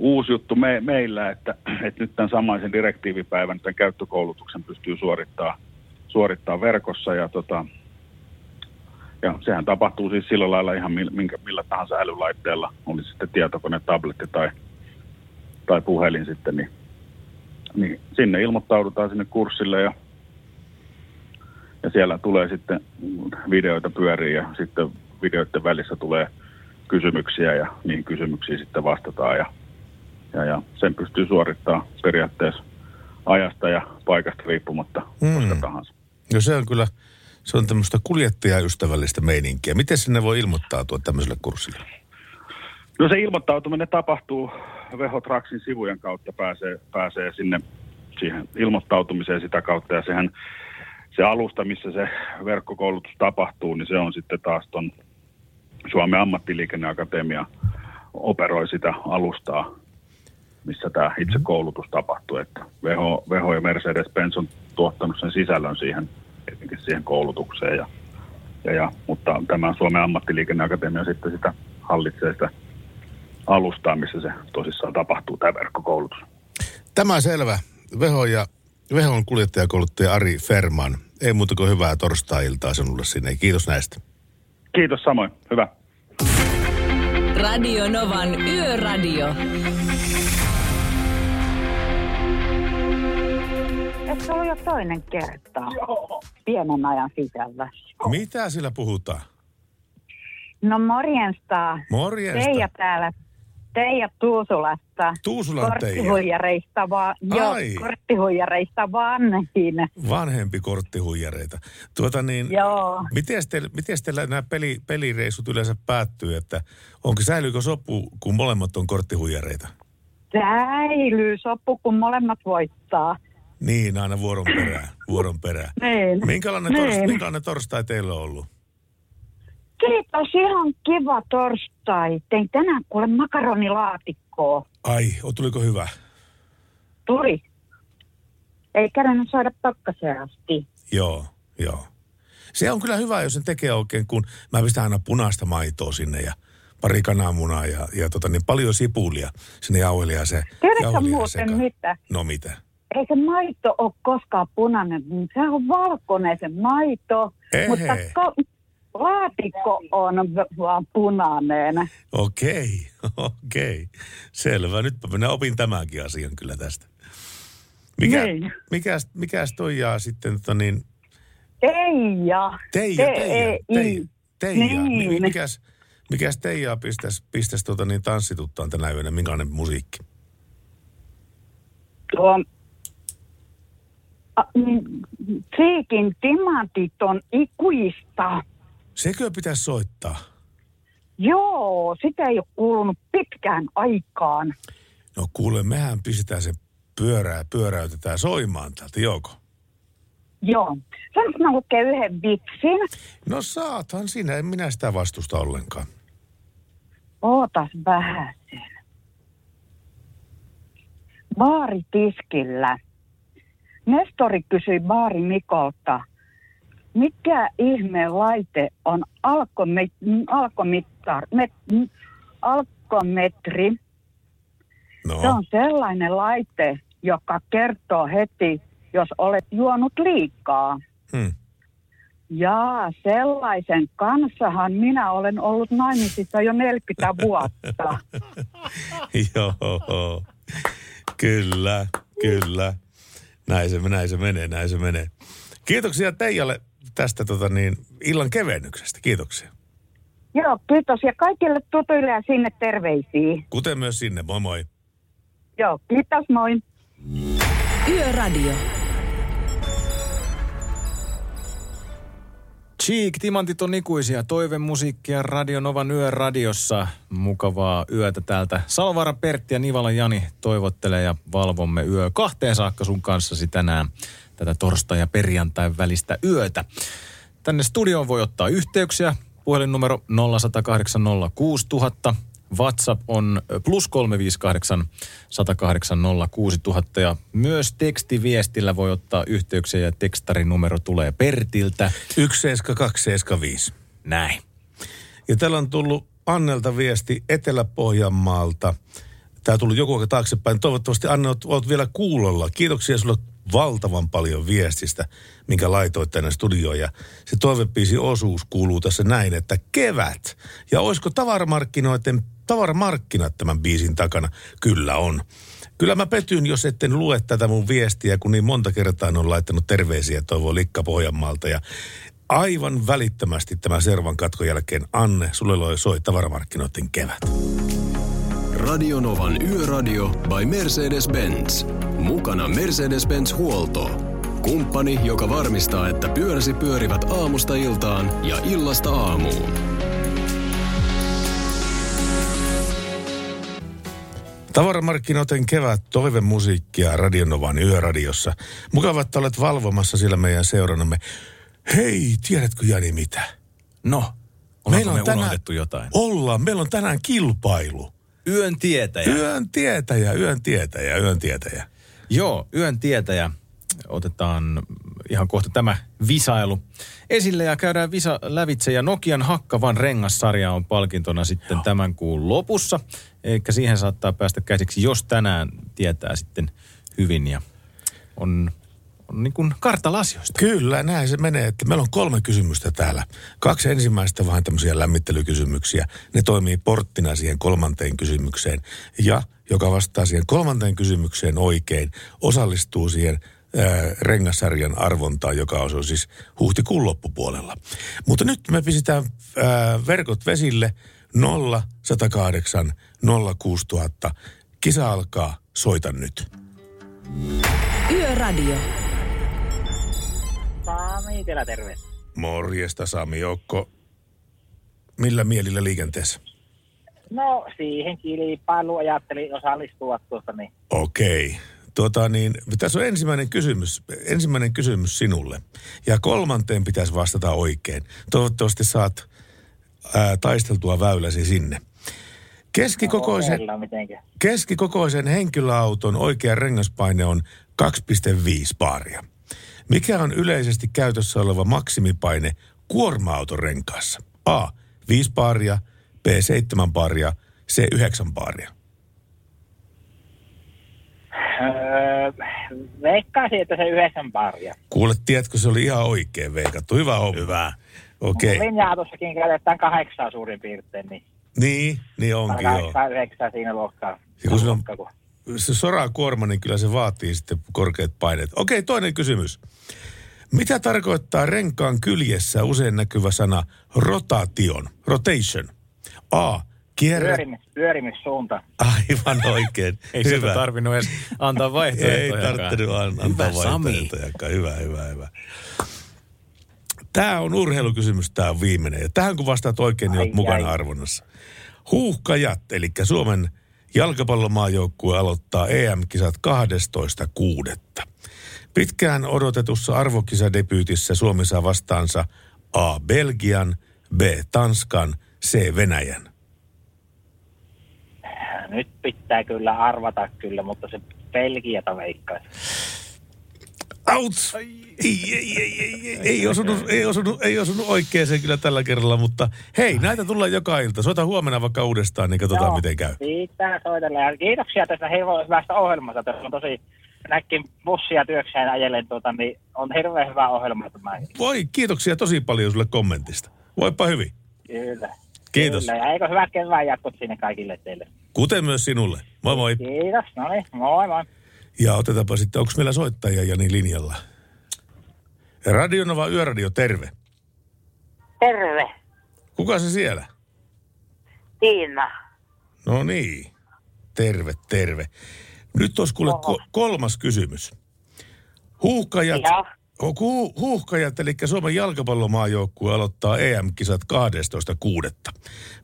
uusi juttu me, meillä, että, että nyt tämän samaisen direktiivipäivän tämän käyttökoulutuksen pystyy suorittaa, suorittaa verkossa ja, tota, ja sehän tapahtuu siis sillä lailla ihan minkä, millä tahansa älylaitteella, oli sitten tietokone, tabletti tai, tai puhelin sitten, niin, niin sinne ilmoittaudutaan sinne kurssille ja, ja siellä tulee sitten videoita pyöriä ja sitten videoiden välissä tulee kysymyksiä ja niihin kysymyksiin sitten vastataan ja, ja, ja sen pystyy suorittamaan periaatteessa ajasta ja paikasta riippumatta Mm. koska tahansa. No se on kyllä, se on tämmöistä kuljettajaystävällistä meininkiä. Miten sinne voi ilmoittautua tämmöiselle kurssille? No se ilmoittautuminen tapahtuu Vehotraxin sivujen kautta, pääsee, pääsee sinne siihen ilmoittautumiseen sitä kautta ja sehän se alusta, missä se verkkokoulutus tapahtuu, niin se on sitten taas ton Suomen ammattiliikenneakatemia operoi sitä alustaa, missä tämä itse koulutus tapahtuu. Että Veho, Veho ja Mercedes-Benz on tuottanut sen sisällön siihen, siihen koulutukseen. Ja, ja, ja, mutta tämä Suomen ammattiliikenneakatemia sitten sitä hallitsee sitä alustaa, missä se tosissaan tapahtuu, tämä verkkokoulutus. Tämä selvä. Veho ja Vehon kuljettajakouluttaja Ari Ferman. Ei muuta kuin hyvää torstai-iltaa sinulle sinne. Kiitos näistä. Kiitos samoin. Hyvä. Radio Novan Yöradio. Se ollut jo toinen kerta? Joo. Pienen ajan sisällä. Mitä sillä puhutaan? No morjensta. Morjesta. Teija täällä. Teija Tuusulasta. Tuusulan Teija. Korttihuijareista, va- joo, korttihuijareista vanhin. Vanhempi korttihuijareita. Tuota niin, Joo. miten teillä, miten teillä nämä peli, pelireissut yleensä päättyy, että onko säilyykö sopu, kun molemmat on korttihuijareita? Säilyy soppu, kun molemmat voittaa. Niin, aina vuoron perään, vuoron perään. Niin. Minkälainen, Niin. tors, minkälainen torstai teillä on ollut? Kiitos, ihan kiva torstai. Tein tänään kuule makaronilaatikkoa. Ai, o, tuliko hyvä? Tuli. Ei käydä saada pakkaseen asti. Joo, joo. Se on kyllä hyvä, jos sen tekee oikein, kun mä pistän aina punaista maitoa sinne ja pari kananmunaa ja, ja tota, niin paljon sipulia sinne jauhelia ja se Tiedätkö muuten sekaan. mitä? No mitä? Ei se maito ole koskaan punainen. Se on valkoinen se maito, Ehe. mutta ko- laatikko on vaan punainen. Okei, okei. Selvä. Nyt minä opin tämänkin asian kyllä tästä. Mikä, Niin. mikäs, mikäs toi jaa sitten tota niin, Teija. Teija, Teija, T-E-I. Teija, Teija. Niin. Mi- Mikäs, mikäs Teijaa pistäisi pistäis tota niin tanssituttaan tänä yönä? Minkälainen musiikki? Tuo Mm, Siikin timantit on ikuista. Sekö pitäisi soittaa? Joo, sitä ei ole kuulunut pitkään aikaan. No kuule, mehän pistetään se pyörää, pyöräytetään soimaan täältä, joko? Joo. Saanko mä lukea yhden vitsin? No saathan sinä, en minä sitä vastusta ollenkaan. Ootas vähän sen. Baaritiskillä. Nestori kysyi baari Mikolta, mikä ihme laite on alkomet, alkomittar, met, alkometri? No. Se on sellainen laite, joka kertoo heti, jos olet juonut liikaa. Hmm. Jaa, sellaisen kanssahan minä olen ollut naimisissa jo 40 vuotta. Joo, kyllä, kyllä. Näin se, näin se menee, näin se menee. Kiitoksia Teijalle tästä tota niin, illan kevennyksestä. Kiitoksia. Joo, kiitos. Ja kaikille tutuille ja sinne terveisiä. Kuten myös sinne, moi moi. Joo, kiitos, moi. Yöradio. Cheek, timantit on ikuisia. Toivemusiikkia Radio Novan yöradiossa. Mukavaa yötä täältä. Salvaara Pertti ja Nivala Jani toivottelee ja valvomme yö kahteen saakka sun kanssasi tänään tätä torstai- ja perjantain välistä yötä. Tänne studioon voi ottaa yhteyksiä. Puhelinnumero 0108 06000. WhatsApp on plus 358 108 06000 ja myös tekstiviestillä voi ottaa yhteyksiä ja tekstarinumero tulee Pertiltä. 17275. Näin. Ja täällä on tullut Annelta viesti Etelä-Pohjanmaalta. Tämä on tullut joku aika taaksepäin. Toivottavasti Anne, olet, olet vielä kuulolla. Kiitoksia sulle valtavan paljon viestistä, minkä laitoit tänne studioon. Ja se toivepiisi osuus kuuluu tässä näin, että kevät. Ja olisiko tavaramarkkinoiden, tavaramarkkinat tämän biisin takana? Kyllä on. Kyllä mä petyn, jos etten lue tätä mun viestiä, kun niin monta kertaa on laittanut terveisiä toivoo Likka Pohjanmaalta. Ja aivan välittömästi tämä Servan katkon jälkeen, Anne, sulle soi tavaramarkkinoiden kevät. Radionovan Yöradio by Mercedes-Benz. Mukana Mercedes-Benz Huolto. Kumppani, joka varmistaa, että pyöräsi pyörivät aamusta iltaan ja illasta aamuun. Tavaramarkkinoiden kevät, toivemusiikkia Radionovan yöradiossa. Mukava, että olet valvomassa sillä meidän seuranamme. Hei, tiedätkö Jani mitä? No, Meillä on me unohdettu jotain? Ollaan, meillä on tänään kilpailu. Yön tietäjä. Yön tietäjä, yön tietäjä, yön tietäjä. Joo, yön tietäjä. Otetaan ihan kohta tämä visailu esille ja käydään visa lävitse. Ja Nokian hakkavan rengassarja on palkintona sitten Joo. tämän kuun lopussa. Eikä siihen saattaa päästä käsiksi, jos tänään tietää sitten hyvin ja on, on niin kuin kartalla asioista. Kyllä, näin se menee. Että meillä on kolme kysymystä täällä. Kaksi ensimmäistä vähän tämmöisiä lämmittelykysymyksiä. Ne toimii porttina siihen kolmanteen kysymykseen. Ja joka vastaa siihen kolmanteen kysymykseen oikein, osallistuu siihen rengasarjan arvontaan, joka on siis huhtikuun loppupuolella. Mutta nyt me pistetään ää, verkot vesille 0 108 06000. Kisa alkaa, soita nyt. Yöradio. Sami, teillä terve. Morjesta Sami Joukko. Millä mielillä liikenteessä? No, siihen kilpailuun ajattelin osallistua tuosta, niin Okei. Tuota niin, tässä on ensimmäinen kysymys, ensimmäinen kysymys sinulle. Ja kolmanteen pitäisi vastata oikein. Toivottavasti saat ää, taisteltua väyläsi sinne. Keskikokoisen, mitenkä. keskikokoisen henkilöauton oikea rengaspaine on 2,5 baaria. Mikä on yleisesti käytössä oleva maksimipaine kuorma-auton renkaassa? A. 5 baaria, B. 7 baaria, C. 9 baaria. Öö, veikkaisin, että se yhdeksän paria. Kuule, tiedätkö, se oli ihan oikein veikattu. Hyvä homma. Hyvä. Okei. Okay. Linja-autossakin käytetään kahdeksaa suurin piirtein, niin Niin, niin onkin joo. kahdeksan, yhdeksän siinä luokkaa. Ja kun on luokkaa, kun- se soraa kuorma, niin kyllä se vaatii sitten korkeat paineet. Okei, toinen kysymys. Mitä tarkoittaa renkaan kyljessä usein näkyvä sana rotation, rotation? A. Kierrä. Pyörimis, pyörimissuunta. Aivan oikein. Ei hyvä. sieltä tarvinnut edes antaa Ei vaihtoehtoja. tarvinnut an- antaa Hyvä, Sami. vaihtoehtojakaan. Hyvä, hyvä, hyvä. Tämä on urheilukysymys, tämä on viimeinen. Ja tähän kun vastaat oikein, niin olet mukana ai. arvonnassa. Huuhkajat, eli Suomen jalkapallomaajoukkue aloittaa EM-kisat 12.6. Pitkään odotetussa arvokisadebyytissä Suomi saa vastaansa A. Belgian, B. Tanskan, C. Venäjän. Nyt pitää kyllä arvata kyllä, mutta se Belgiata veikkaisi. Outs! Ei, ei, ei, ei, ei, ei, osunut, ei, osunut, ei osunut oikeeseen kyllä tällä kerralla, mutta hei, näitä tullaan joka ilta. Soita huomenna vaikka uudestaan, niin katsotaan Joo, miten käy. Pitää soitella. Ja kiitoksia tästä hyvästä ohjelmasta. Tässä on tosi näkin bussia työkseen ajellen, tuota, niin on hirveän hyvä ohjelma tämä. Voi, kiitoksia tosi paljon sulle kommentista. Voipa hyvin. Kyllä. Kiitos. Kyllä. Ja eikö hyvät kevään jatkot sinne kaikille teille? Kuten myös sinulle. Moi moi. Kiitos. No niin, moi moi. Ja otetaanpa sitten, onko meillä soittajia Jani linjalla? Radionova Yöradio, terve. Terve, Kuka se siellä? Tiina. No niin. Terve, terve. Nyt olisi kuule ko- kolmas kysymys. Huuhkajat, hu- huuhkajat, eli Suomen jalkapallomaajoukkue aloittaa EM-kisat 12.6.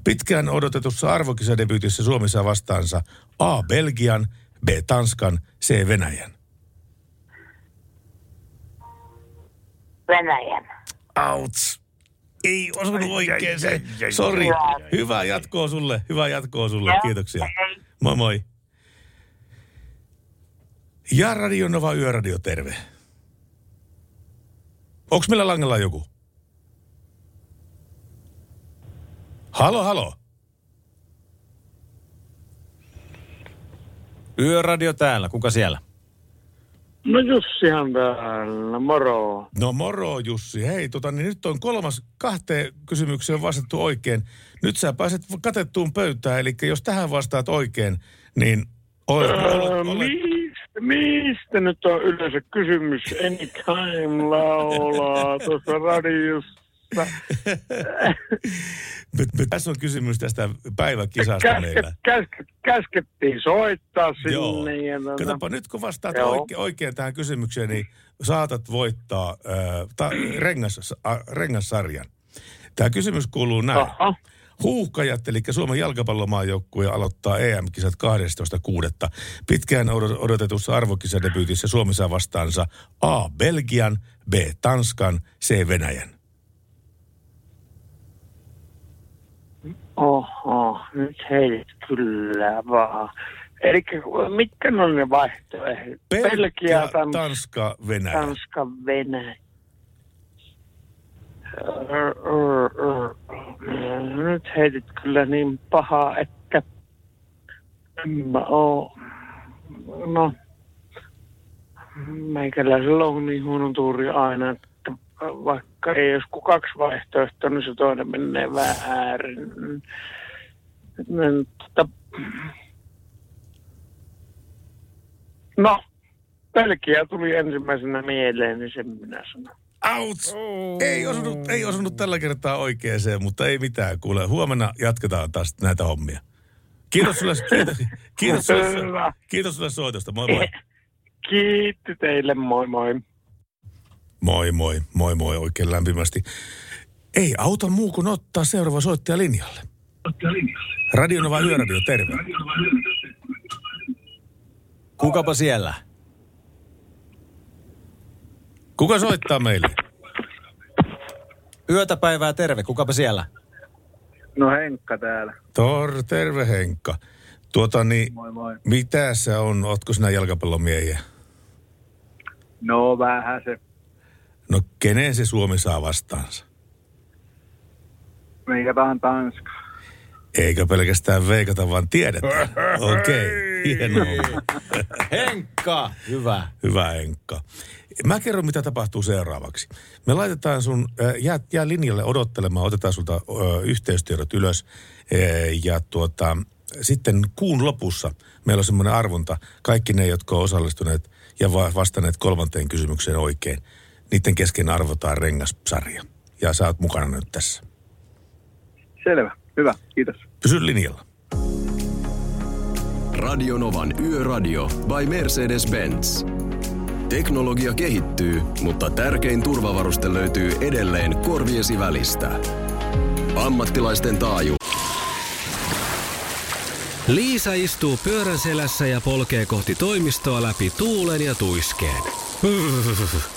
Pitkään odotetussa arvokisadebyytissä Suomi saa vastaansa A. Belgian, B. Tanskan, C. Venäjän. Venäjän. Outs. Ei osunut oikein se. Sori. Hyvää jatkoa sulle. Hyvää jatkoa sulle. Kiitoksia. Moi moi. Ja Radio Nova Yöradio, terve. Onks meillä langella joku? Halo, halo. Yöradio täällä, kuka siellä? No Jussihan täällä, moro. No moro Jussi. Hei, tota, niin nyt on kolmas kahteen kysymykseen vastattu oikein. Nyt sä pääset katettuun pöytään, eli jos tähän vastaat oikein, niin olet, Öö, olet, olet, mistä, mistä nyt on yleensä kysymys? Anytime laulaa tuossa radiossa. tässä on kysymys tästä päiväkisasta Käsket, meillä. käsket, käskettiin soittaa sinne. Joo. Ja Katsopa, nyt kun vastaat Joo. oikein, oikein tähän kysymykseen, niin saatat voittaa äh, ta, rengas, äh, rengassarjan. Tämä kysymys kuuluu näin. Aha. Huuhkajat, eli Suomen jalkapallomaajoukkue aloittaa EM-kisat 12.6. Pitkään odot- odotetussa arvokisadebyytissä Suomi saa vastaansa A. Belgian, B. Tanskan, C. Venäjän. Oho, nyt heitit kyllä vaan. Eli mitkä on ne vaihtoehdot? Belgia, Tans- Tanska, Venäjä. Tanska, Venäjä. Nyt heitit kyllä niin pahaa, että en mä oo. No, meikäläisellä on niin huono tuuri aina, että vaikka ei jos kuin kaksi vaihtoehtoa, niin se toinen menee väärin. Tota, No, Belgia tuli ensimmäisenä mieleen, niin sen minä sanon. Outs! Ei osunut, ei osunut tällä kertaa oikeeseen, mutta ei mitään. Kuule, huomenna jatketaan taas näitä hommia. Kiitos sulle, kiitos, kiitos sulle, kiitos sulle soitosta. Moi moi. Kiitti teille, moi moi. Moi moi, moi moi oikein lämpimästi. Ei auta muu kuin ottaa seuraava soittaja linjalle. Radio Nova Yöradio, terve. Kukapa siellä? Kuka soittaa meille? Yötä päivää terve, kukapa siellä? No Henkka täällä. Tor, terve Henkka. Tuota niin, Moi moi. mitä se on? Ootko sinä jalkapallomiehiä? No vähän se. No kenen se Suomi saa vastaansa? Veikataan Tanska. Eikö pelkästään veikata, vaan tiedetään. Okei, okay, hienoa. Henkka, hyvä. Hyvä Henkka. Mä kerron, mitä tapahtuu seuraavaksi. Me laitetaan sun, äh, jää, jää linjalle odottelemaan, otetaan sulta äh, yhteystiedot ylös. Äh, ja tuota, sitten kuun lopussa meillä on semmoinen arvonta. Kaikki ne, jotka on osallistuneet ja va- vastanneet kolmanteen kysymykseen oikein, niiden kesken arvotaan rengassarja. Ja sä oot mukana nyt tässä. Selvä. Hyvä. Kiitos. Pysy linjalla. Radionovan Yöradio by Mercedes-Benz. Teknologia kehittyy, mutta tärkein turvavaruste löytyy edelleen korviesi välistä. Ammattilaisten taaju. Liisa istuu pyörän selässä ja polkee kohti toimistoa läpi tuulen ja tuiskeen.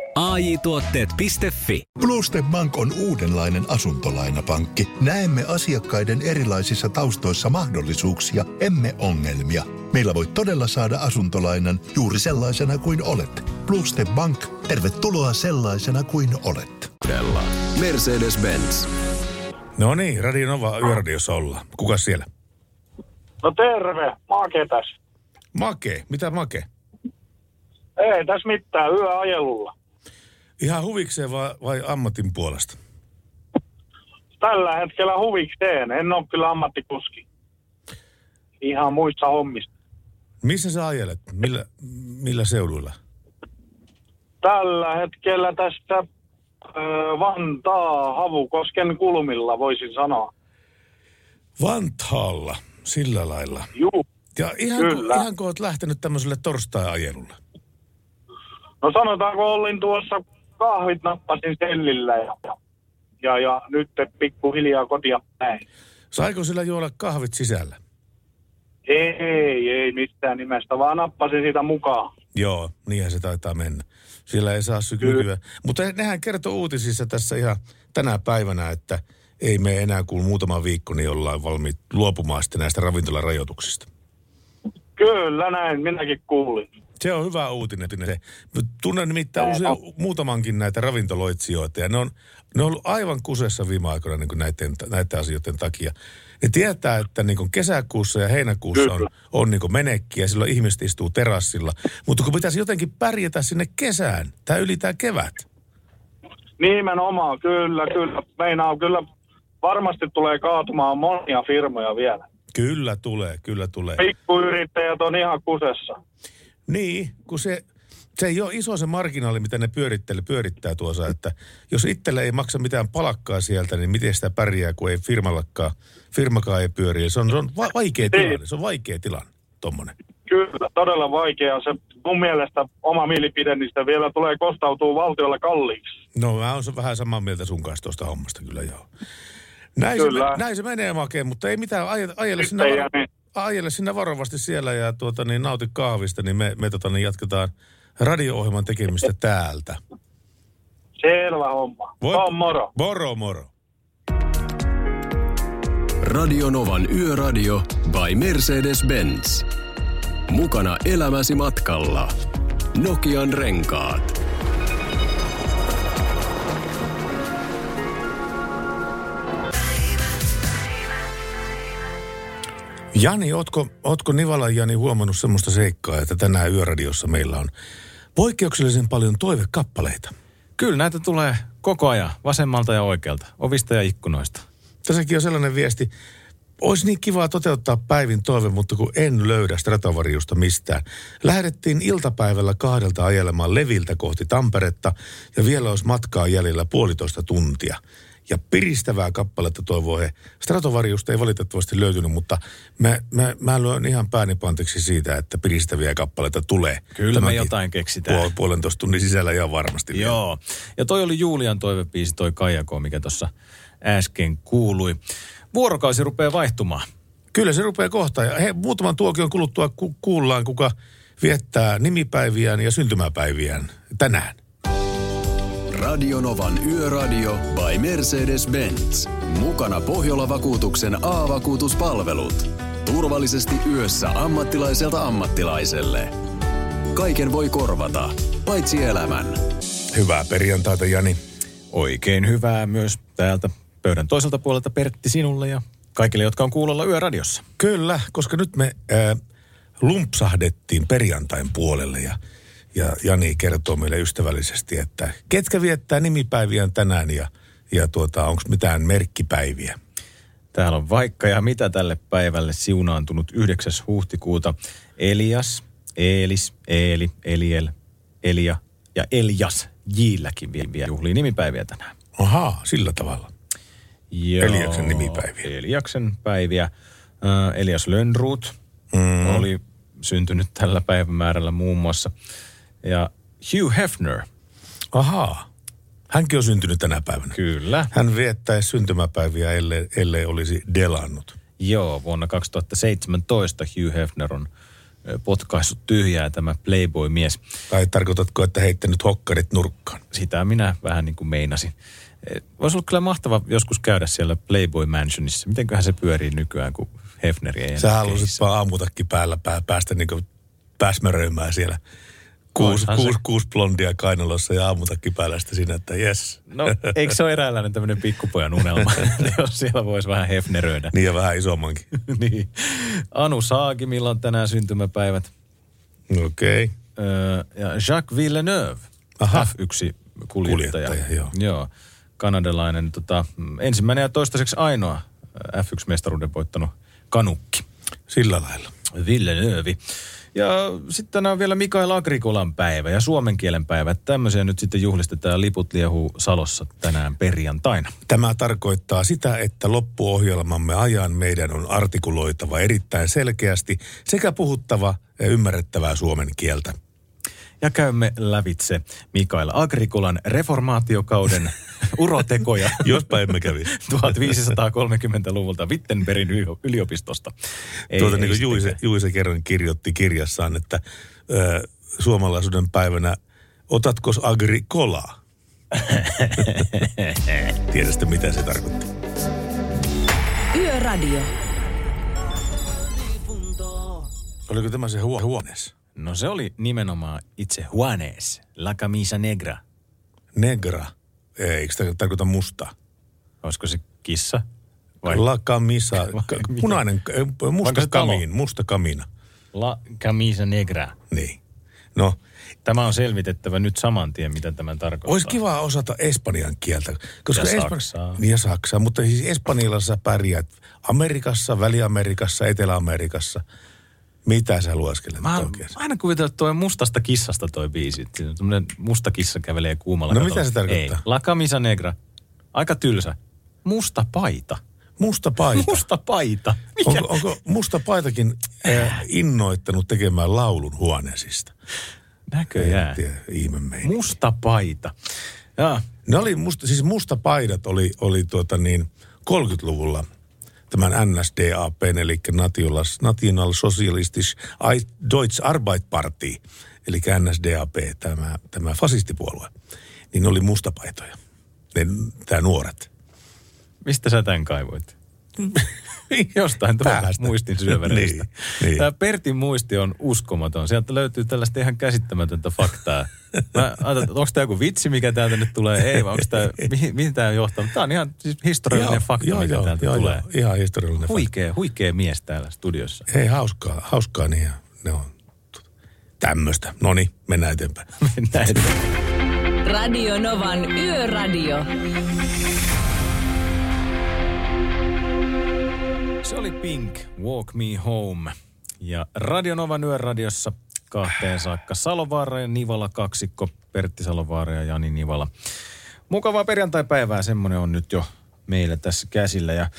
AJ-tuotteet.fi. Bluestep Bank on uudenlainen asuntolainapankki. Näemme asiakkaiden erilaisissa taustoissa mahdollisuuksia, emme ongelmia. Meillä voi todella saada asuntolainan juuri sellaisena kuin olet. Bluestep Bank, tervetuloa sellaisena kuin olet. Mercedes-Benz. No niin, Radio Nova Yöradiossa ollaan. Kuka siellä? No terve, Make tässä. Make, mitä Make? Ei tässä mitään, yöajelulla. Ihan huvikseen vai, vai ammatin puolesta? Tällä hetkellä huvikseen, en ole kyllä ammattikuski. Ihan muissa hommissa. Missä sä ajelet? Millä, millä seuduilla? Tällä hetkellä tästä Vantaa Havukosken kulmilla voisin sanoa. Vantaalla, sillä lailla. Juu, Ja ihan, Kyllä. ihan kun oot lähtenyt tämmöiselle torstai-ajelulle. No sanotaanko, olin tuossa kahvit nappasin sellillä ja, ja, ja nyt pikkuhiljaa kotia päin. Saiko sillä juoda kahvit sisällä? Ei, ei mistään nimestä, vaan nappasin sitä mukaan. Joo, niinhän se taitaa mennä. Siellä ei saa sykyä. Mutta nehän kertoo uutisissa tässä ihan tänä päivänä, että ei me enää kuin muutama viikko, niin ollaan valmiit luopumaan sitten näistä ravintolarajoituksista. Kyllä näin, minäkin kuulin. Se on hyvä uutinen. Se. Tunnen nimittäin usea, muutamankin näitä ravintoloitsijoita ja ne on, ne on ollut aivan kusessa viime aikoina niin näiden, näiden asioiden takia. Ne tietää, että niin kesäkuussa ja heinäkuussa on, on niin menekkiä, silloin ihmiset istuu terassilla. Mutta kun pitäisi jotenkin pärjätä sinne kesään, tai yli tämä kevät. Nimenomaan, kyllä, kyllä. Meinaa kyllä, varmasti tulee kaatumaan monia firmoja vielä. Kyllä tulee, kyllä tulee. Pikkuyrittäjät on ihan kusessa. Niin, kun se, se ei ole iso se marginaali, mitä ne pyörittää, pyörittää tuossa, että jos itselle ei maksa mitään palakkaa sieltä, niin miten sitä pärjää, kun ei firmallakaan, firmakaan ei pyöri. Se on, se on va- vaikea tilanne, se on vaikea tilanne, tommonen. Kyllä, todella vaikea. Se mun mielestä oma mielipide, niin sitä vielä tulee kostautuu valtiolle kalliiksi. No mä oon vähän samaa mieltä sun kanssa tuosta hommasta, kyllä joo. Näin, se, Kyllä. me- näin se menee makeen, mutta ei mitään, ajele, ajele, sinne, niin. Ajele sinne varovasti siellä ja tuota, niin nauti kahvista, niin me, me tota, niin jatketaan radio-ohjelman tekemistä täältä. Selvä homma. Voi- On moro. Moro, moro. Radionovan Yöradio by Mercedes-Benz. Mukana elämäsi matkalla. Nokian renkaat. Jani, ootko, ootko Nivalan Jani huomannut semmoista seikkaa, että tänään Yöradiossa meillä on poikkeuksellisen paljon toivekappaleita? Kyllä näitä tulee koko ajan, vasemmalta ja oikealta, ovista ja ikkunoista. Tässäkin on sellainen viesti, olisi niin kivaa toteuttaa päivin toive, mutta kun en löydä Stratovarjusta mistään. Lähdettiin iltapäivällä kahdelta ajelemaan Leviltä kohti Tamperetta ja vielä olisi matkaa jäljellä puolitoista tuntia. Ja piristävää kappaletta toivoo he. Stratovariusta ei valitettavasti löytynyt, mutta mä, mä, mä lyön ihan pääni panteksi siitä, että piristäviä kappaleita tulee. Kyllä me Tämänkin jotain keksitään. Puol, puolentoista tunnin sisällä ihan varmasti. vielä. Joo. Ja toi oli Julian toivepiisi, toi Kaijako, mikä tuossa äsken kuului. Vuorokausi rupeaa vaihtumaan. Kyllä se rupeaa kohta. Ja he, muutaman tuokion kuluttua ku, kuullaan, kuka viettää nimipäiviään ja syntymäpäiviään tänään. Radionovan Yöradio by Mercedes-Benz. Mukana Pohjola-vakuutuksen A-vakuutuspalvelut. Turvallisesti yössä ammattilaiselta ammattilaiselle. Kaiken voi korvata, paitsi elämän. Hyvää perjantaita, Jani. Oikein hyvää myös täältä pöydän toiselta puolelta Pertti sinulle ja kaikille, jotka on kuulolla Yöradiossa. Kyllä, koska nyt me äh, lumpsahdettiin perjantain puolelle ja, ja Jani kertoo meille ystävällisesti, että ketkä viettää nimipäiviään tänään ja, ja tuota, onko mitään merkkipäiviä? Täällä on vaikka ja mitä tälle päivälle siunaantunut 9. huhtikuuta. Elias, Eelis, Eeli, Eliel, Elia ja Elias Jilläkin vie vie juhlii nimipäiviä tänään. Ahaa, sillä tavalla. Joo, Eliaksen nimipäiviä. Eliaksen päiviä. Äh, Elias Lönnruut Mm. oli syntynyt tällä päivämäärällä muun muassa. Ja Hugh Hefner. Ahaa. Hänkin on syntynyt tänä päivänä. Kyllä. Hän viettäisi syntymäpäiviä, ellei, ellei olisi delannut. Joo, vuonna 2017 Hugh Hefner on potkaissut tyhjää tämä Playboy-mies. Tai tarkoitatko, että heittänyt hokkarit nurkkaan? Sitä minä vähän niin kuin meinasin. Eh, Voisi olla kyllä mahtava joskus käydä siellä Playboy Mansionissa. Mitenköhän se pyörii nykyään, kun Hefneri ei enää Sä kehissä? vaan aamutakki päällä pää, päästä niin pääsmäröimään siellä. Kuusi, kuusi, kuusi blondia kainalossa ja aamutakki päällä siinä, että jes. No, eikö se ole eräänlainen tämmöinen pikkupojan unelma, jos siellä voisi vähän hefneröidä? Niin ja vähän isommankin. niin. Anu Saagimilla on tänään syntymäpäivät. Okei. Okay. Öö, ja Jacques Villeneuve, Aha. F1-kuljettaja. Kuljettaja, joo. joo. Kanadalainen tota, mm, ensimmäinen ja toistaiseksi ainoa ö, F1-mestaruuden voittanut kanukki. Sillä lailla. Villeneuve. Ja sitten on vielä Mikael Agrikolan päivä ja suomen kielen päivä. Tämmöisiä nyt sitten juhlistetaan. Liput liehuu Salossa tänään perjantaina. Tämä tarkoittaa sitä, että loppuohjelmamme ajan meidän on artikuloitava erittäin selkeästi sekä puhuttava ja ymmärrettävää suomen kieltä. Ja käymme lävitse Mikael Agrikolan reformaatiokauden urotekoja. Jospa emme kävi. 1530-luvulta Wittenbergin yli- yliopistosta. Ei, tuota, ei niin kuin. Juise, Juise kerran kirjoitti kirjassaan, että ö, suomalaisuuden päivänä otatko agrikolaa? Tiedätte, mitä se tarkoitti. Yöradio. Oliko tämä se huo- huoneessa? No se oli nimenomaan itse Juanes, La Camisa Negra. Negra. Ei, eikö tämä tarkoita mustaa? Olisiko se kissa? Vai? La camisa. Vai ka- mikä? punainen, eh, musta se kamiin, musta kamina. La Camisa Negra. Niin. No, Tämä on selvitettävä nyt saman tien, mitä tämä tarkoittaa. olisi kiva osata espanjan kieltä. Koska Ja espan- saksaa. Ja saksaa, mutta siis espanjalla sä pärjäät Amerikassa, Väli-Amerikassa, Etelä-Amerikassa. Mitä sä lueskelet Mä mä aina kuvitellut, että toi mustasta kissasta toi biisi. Tämmönen musta kissa kävelee kuumalla No katolla. mitä se tarkoittaa? Ei. La Camisa Negra. Aika tylsä. Musta paita. Musta paita. Musta paita. Mikä? Onko, onko musta paitakin äh, innoittanut tekemään laulun huoneesista? Näköjään. Tiedä, ihme meininki. Musta paita. Ja, Ne oli musta, siis musta paidat oli, oli tuota niin 30-luvulla tämän NSDAP, eli National, Socialistisch Deutsche Arbeitparty, eli NSDAP, tämä, tämä fasistipuolue, niin ne oli mustapaitoja, ne, tämä nuoret. mistä sä tämän kaivoit? Jostain Päästä. muistin syövereistä. Niin, niin. Tämä Pertin muisti on uskomaton. Sieltä löytyy tällaista ihan käsittämätöntä faktaa. Mä ajattelin, että onko tämä joku vitsi, mikä täältä nyt tulee? Ei, vai onko tämä, mihin, mihin tämä johtaa? Tämä on ihan siis historiallinen Joo, fakta, joo, mikä joo, täältä joo, tulee. joo, ihan historiallinen fakta. Huikea, huikea mies täällä studiossa. Hei, hauskaa, hauskaa niin. ja Ne on tämmöistä. No niin, mennään eteenpäin. Mennään eteenpäin. Radio Novan Yöradio. Oli Pink, Walk Me Home. Ja Radionovan yöradiossa kahteen saakka Salovaara ja Nivala kaksikko, Pertti Salovaara ja Jani Nivala. Mukavaa perjantai-päivää, semmoinen on nyt jo meillä tässä käsillä. Ja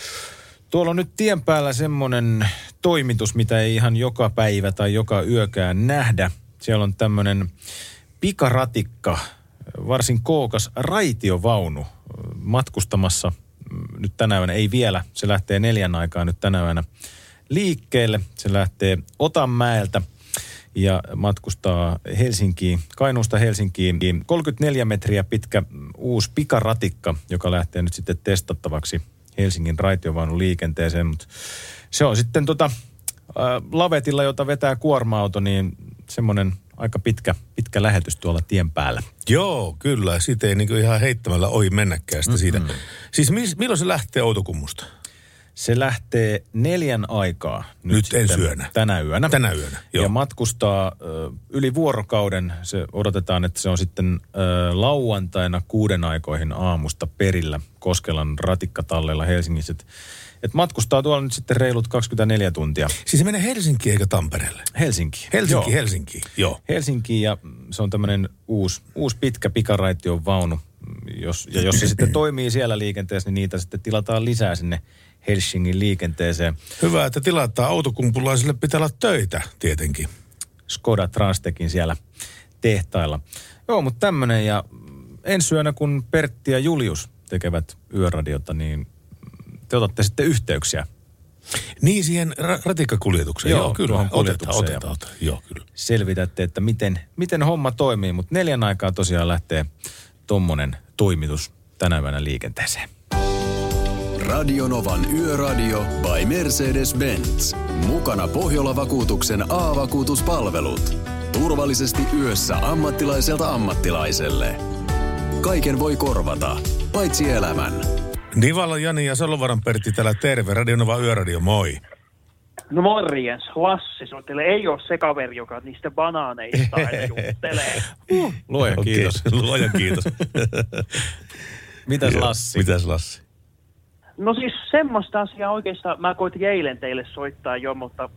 tuolla on nyt tien päällä semmoinen toimitus, mitä ei ihan joka päivä tai joka yökään nähdä. Siellä on tämmöinen pikaratikka, varsin kookas raitiovaunu matkustamassa nyt tänä yönä, ei vielä, se lähtee neljän aikaa nyt tänä yönä liikkeelle. Se lähtee Otanmäeltä ja matkustaa Helsinkiin, Kainuusta Helsinkiin. 34 metriä pitkä uusi pikaratikka, joka lähtee nyt sitten testattavaksi Helsingin raitiovaunun liikenteeseen, mutta se on sitten tota, äh, lavetilla, jota vetää kuorma-auto, niin semmoinen aika pitkä, pitkä lähetys tuolla tien päällä. Joo, kyllä. Siitä ei niinku ihan heittämällä ohi mennäkään sitä siitä. Siis mis, milloin se lähtee Outokummusta? Se lähtee neljän aikaa. Nyt ensi sitten yönä. Tänä yönä. Tänä yönä, joo. Ja matkustaa ö, yli vuorokauden. Se odotetaan, että se on sitten ö, lauantaina kuuden aikoihin aamusta perillä Koskelan ratikkatallella Helsingissä. Et, et matkustaa tuolla nyt sitten reilut 24 tuntia. Siis se menee Helsinkiin eikä Tampereelle? Helsinki. Helsinki, Joo. Helsinki, joo. Helsinkiin ja se on tämmöinen uusi, uusi pitkä pikaraittion vaunu. Jos, ja jos se sitten toimii siellä liikenteessä, niin niitä sitten tilataan lisää sinne Helsingin liikenteeseen. Hyvä, että tilataan autokumpulaisille pitää olla töitä tietenkin. Skoda Transtekin siellä tehtailla. Joo, mutta tämmöinen ja ensi yönä, kun Pertti ja Julius tekevät yöradiota, niin te otatte sitten yhteyksiä. Niin siihen ra- ratikkakuljetukseen, joo, joo kyllä. Otetaan, otetaan, otetaan, joo kyllä. Selvitätte, että miten, miten homma toimii, mutta neljän aikaa tosiaan lähtee tommonen toimitus tänä yönä liikenteeseen. Radionovan Yöradio by Mercedes-Benz. Mukana Pohjola-vakuutuksen A-vakuutuspalvelut. Turvallisesti yössä ammattilaiselta ammattilaiselle. Kaiken voi korvata, paitsi elämän. Nivala Jani ja Salovaran Pertti täällä terve. Radionova Yöradio, moi. No morjens, Lassi soittelee. Ei ole se kaveri, joka niistä banaaneista juttelee. Luojan Okei, kiitos. Luojan kiitos. Mitäs Lassi? Mitäs Lassi? No siis semmoista asiaa oikeastaan, mä koitin eilen teille soittaa jo, mutta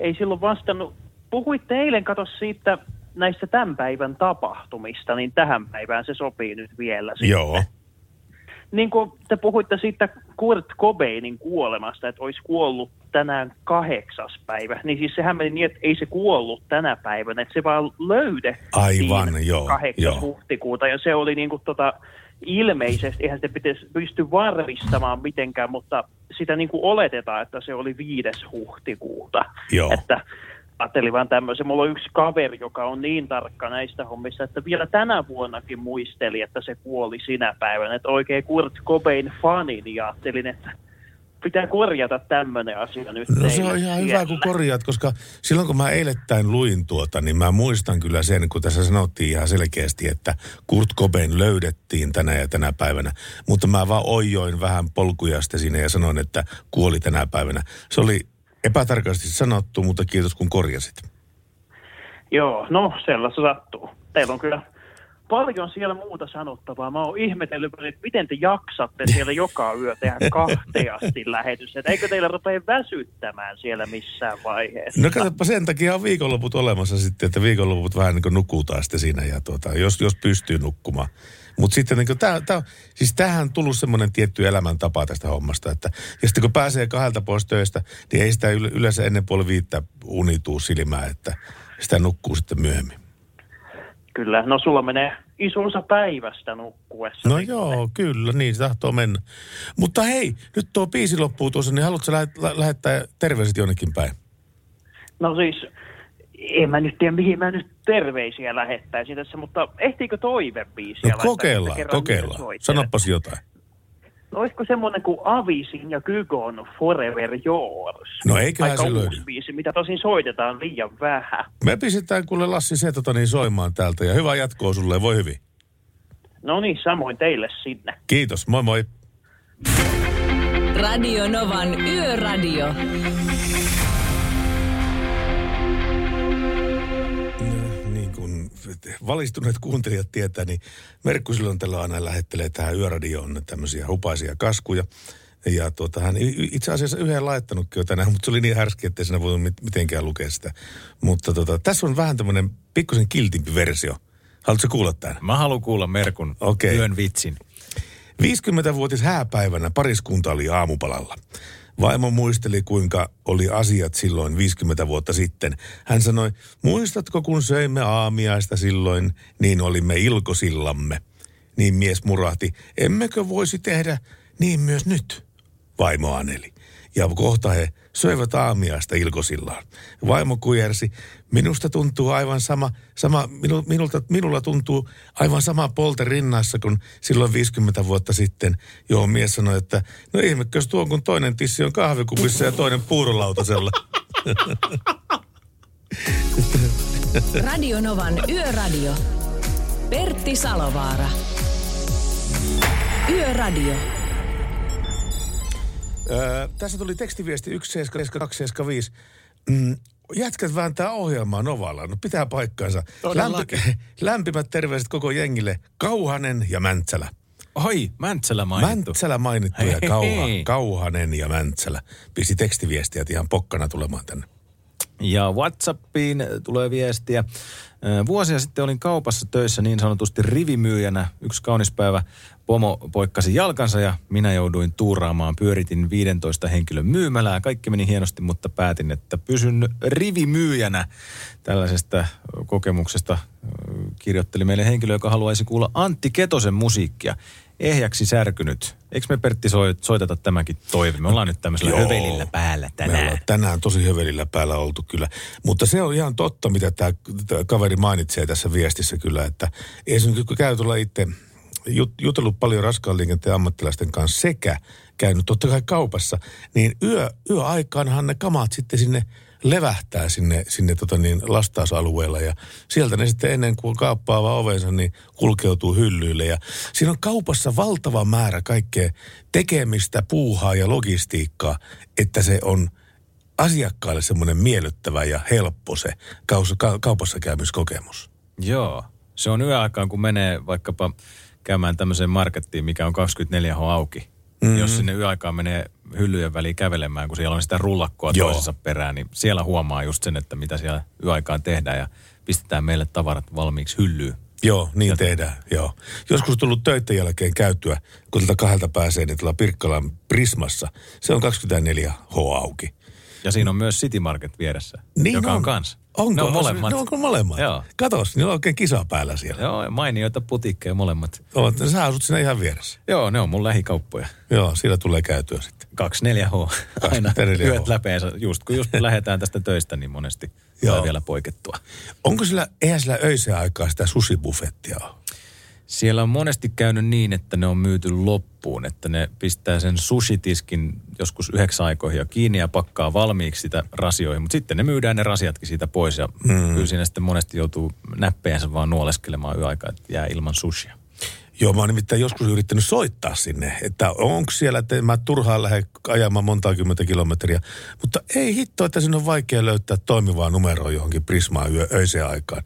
ei silloin vastannut. Puhuitte eilen, kato siitä näistä tämän päivän tapahtumista, niin tähän päivään se sopii nyt vielä. sitten. Joo. Niin kuin te puhuitte siitä Kurt Cobainin kuolemasta, että olisi kuollut tänään kahdeksas päivä, niin siis sehän meni niin, että ei se kuollut tänä päivänä, että se vaan löydettiin Aivan, joo, 8. joo. huhtikuuta, ja se oli niin kuin tota, ilmeisesti, eihän sitä pitäisi pysty varmistamaan mitenkään, mutta sitä niin kuin oletetaan, että se oli 5. huhtikuuta. Joo. Että ajattelin vaan tämmöisen. Mulla on yksi kaveri, joka on niin tarkka näistä hommista, että vielä tänä vuonnakin muisteli, että se kuoli sinä päivänä. Että oikein Kurt Cobain fanin ja ajattelin, että pitää korjata tämmöinen asia nyt No se on ihan siellä. hyvä, kun korjaat, koska silloin kun mä eilettäin luin tuota, niin mä muistan kyllä sen, kun tässä sanottiin ihan selkeästi, että Kurt Cobain löydettiin tänä ja tänä päivänä. Mutta mä vaan oijoin vähän polkuja sitten siinä ja sanoin, että kuoli tänä päivänä. Se oli epätarkasti sanottu, mutta kiitos kun korjasit. Joo, no sellaista sattuu. Teillä on kyllä paljon siellä muuta sanottavaa. Mä oon ihmetellyt, että miten te jaksatte siellä joka yö tehdä kahteasti lähetys. Että eikö teillä rupea väsyttämään siellä missään vaiheessa? No katsoppa, sen takia on viikonloput olemassa sitten, että viikonloput vähän niin kuin nukutaan sitten siinä ja tuota, jos, jos pystyy nukkumaan. Mutta sitten niin tää, tää, siis tähän on tullut semmoinen tietty elämäntapa tästä hommasta, että ja sitten kun pääsee kahdelta pois töistä, niin ei sitä yle- yleensä ennen puoli viittä unituu silmää, että sitä nukkuu sitten myöhemmin. Kyllä, no sulla menee iso osa päivästä nukkuessa. No joo, kyllä, niin se tahtoo mennä. Mutta hei, nyt tuo biisi loppuu tuossa, niin haluatko lähet, lä- lähettää terveiset jonnekin päin? No siis, en mä nyt tiedä mihin mä nyt terveisiä lähettäisin tässä, mutta ehtiikö toivebiisiä No kokeillaan, kokeillaan. Sanopas jotain. No olisiko semmoinen kuin Avisin ja Kygon Forever Yours? No eiköhän Aika se löydy. biisi, mitä tosin soitetaan liian vähän. Me pistetään kuule Lassi se tota niin soimaan täältä ja hyvää jatkoa sulle, voi hyvin. No niin, samoin teille sinne. Kiitos, moi moi. Radio Novan Yöradio. Valistuneet kuuntelijat tietää, niin Merkku silloin tällä aina lähettelee tähän yöradioon tämmöisiä hupaisia kaskuja. Ja tuota, hän itse asiassa yhden laittanutkin jo tänään, mutta se oli niin härski, että ei siinä voi mit- mitenkään lukea sitä. Mutta tota, tässä on vähän tämmöinen pikkusen kiltimpi versio. Haluatko kuulla tämän? Mä haluan kuulla Merkun Okei. yön vitsin. 50-vuotis hääpäivänä pariskunta oli aamupalalla. Vaimo muisteli, kuinka oli asiat silloin 50 vuotta sitten. Hän sanoi, muistatko kun söimme aamiaista silloin, niin olimme ilkosillamme. Niin mies murahti, emmekö voisi tehdä niin myös nyt? Vaimo aneli. Ja kohta he söivät aamiaista ilkosillaan. Vaimo kujersi, minusta tuntuu aivan sama, sama minu, minulta, minulla tuntuu aivan sama polte rinnassa kuin silloin 50 vuotta sitten, johon mies sanoi, että no ihmekös tuo, kun toinen tissi on kahvikupissa ja toinen puurolautasella. Radionovan Yöradio. Pertti Salovaara. Yöradio. Öö, tässä tuli tekstiviesti 17275. Mm, jätkät vääntää ohjelmaa Novalla. No pitää paikkaansa. Todellakin. lämpimät terveiset koko jengille. Kauhanen ja Mäntsälä. Oi, Mäntsälä mainittu. Mäntsälä mainittu ja Kauha. Kauhanen ja Mäntsälä. Pisti tekstiviestiä ihan pokkana tulemaan tänne. Ja WhatsAppiin tulee viestiä. Vuosia sitten olin kaupassa töissä niin sanotusti rivimyyjänä. Yksi kaunis päivä pomo poikkasi jalkansa ja minä jouduin tuuraamaan. Pyöritin 15 henkilön myymälää. Kaikki meni hienosti, mutta päätin, että pysyn rivimyyjänä. Tällaisesta kokemuksesta kirjoitteli meille henkilö, joka haluaisi kuulla Antti Ketosen musiikkia. Ehjäksi särkynyt. Eikö me Pertti soi- soiteta tämäkin toive? Me ollaan nyt tämmöisellä Joo. hövelillä päällä Me tänään. ollaan tänään tosi hövelillä päällä oltu kyllä. Mutta se on ihan totta, mitä tämä kaveri mainitsee tässä viestissä kyllä, että esimerkiksi kun käy tuolla itse jut, jutellut paljon raskaan liikenteen ammattilaisten kanssa sekä käynyt totta kai kaupassa, niin yö, yöaikaanhan ne kamat sitten sinne levähtää sinne, sinne tota niin, lastausalueella ja sieltä ne sitten ennen kuin kauppa avaa ovensa, niin kulkeutuu hyllyille ja siinä on kaupassa valtava määrä kaikkea tekemistä, puuhaa ja logistiikkaa, että se on asiakkaalle semmoinen miellyttävä ja helppo se kaupassa käymiskokemus. Joo. Se on yöaikaan, kun menee vaikkapa käymään tämmöiseen markettiin, mikä on 24H auki. Mhm. Mm. Jos sinne yöaikaan menee hyllyjen väliin kävelemään, kun siellä on sitä rullakkoa Joo. Toisensa perään, niin siellä huomaa just sen, että mitä siellä yöaikaan tehdään ja pistetään meille tavarat valmiiksi hyllyyn. Joo, niin tehdään, joo. Joskus on tullut töiden jälkeen käytyä, kun tältä kahdelta pääsee, niin tuolla Pirkkalan Prismassa. Se on 24 H auki. Ja siinä on myös City Market vieressä, Niin joka on, on. kans. Onko? Ne on molemmat. Ne onko molemmat? Joo. Katos, niillä on oikein kisa päällä siellä. Joo, mainioita putikkeja molemmat. Oot, sä asut siinä ihan vieressä. Joo, ne on mun lähikauppoja. Joo, siellä tulee käytyä sitten. 24H. Aina 24H. yöt läpeensä. Just kun just lähdetään tästä töistä, niin monesti Joo. tulee vielä poikettua. Onko sillä, eihän sillä öiseen aikaa sitä susibuffettia ole? Siellä on monesti käynyt niin, että ne on myyty loppuun, että ne pistää sen sushitiskin joskus yhdeksän aikoihin jo kiinni ja pakkaa valmiiksi sitä rasioihin, mutta sitten ne myydään ne rasiatkin siitä pois ja Mm. mm. kyllä siinä sitten monesti joutuu näppejänsä vaan nuoleskelemaan yöaikaa, että jää ilman sushia. Joo, mä oon nimittäin joskus yrittänyt soittaa sinne, että onko siellä, että mä turhaan lähde ajamaan monta kymmentä kilometriä. Mutta ei hitto, että sinne on vaikea löytää toimivaa numeroa johonkin Prismaan yö, öiseen aikaan.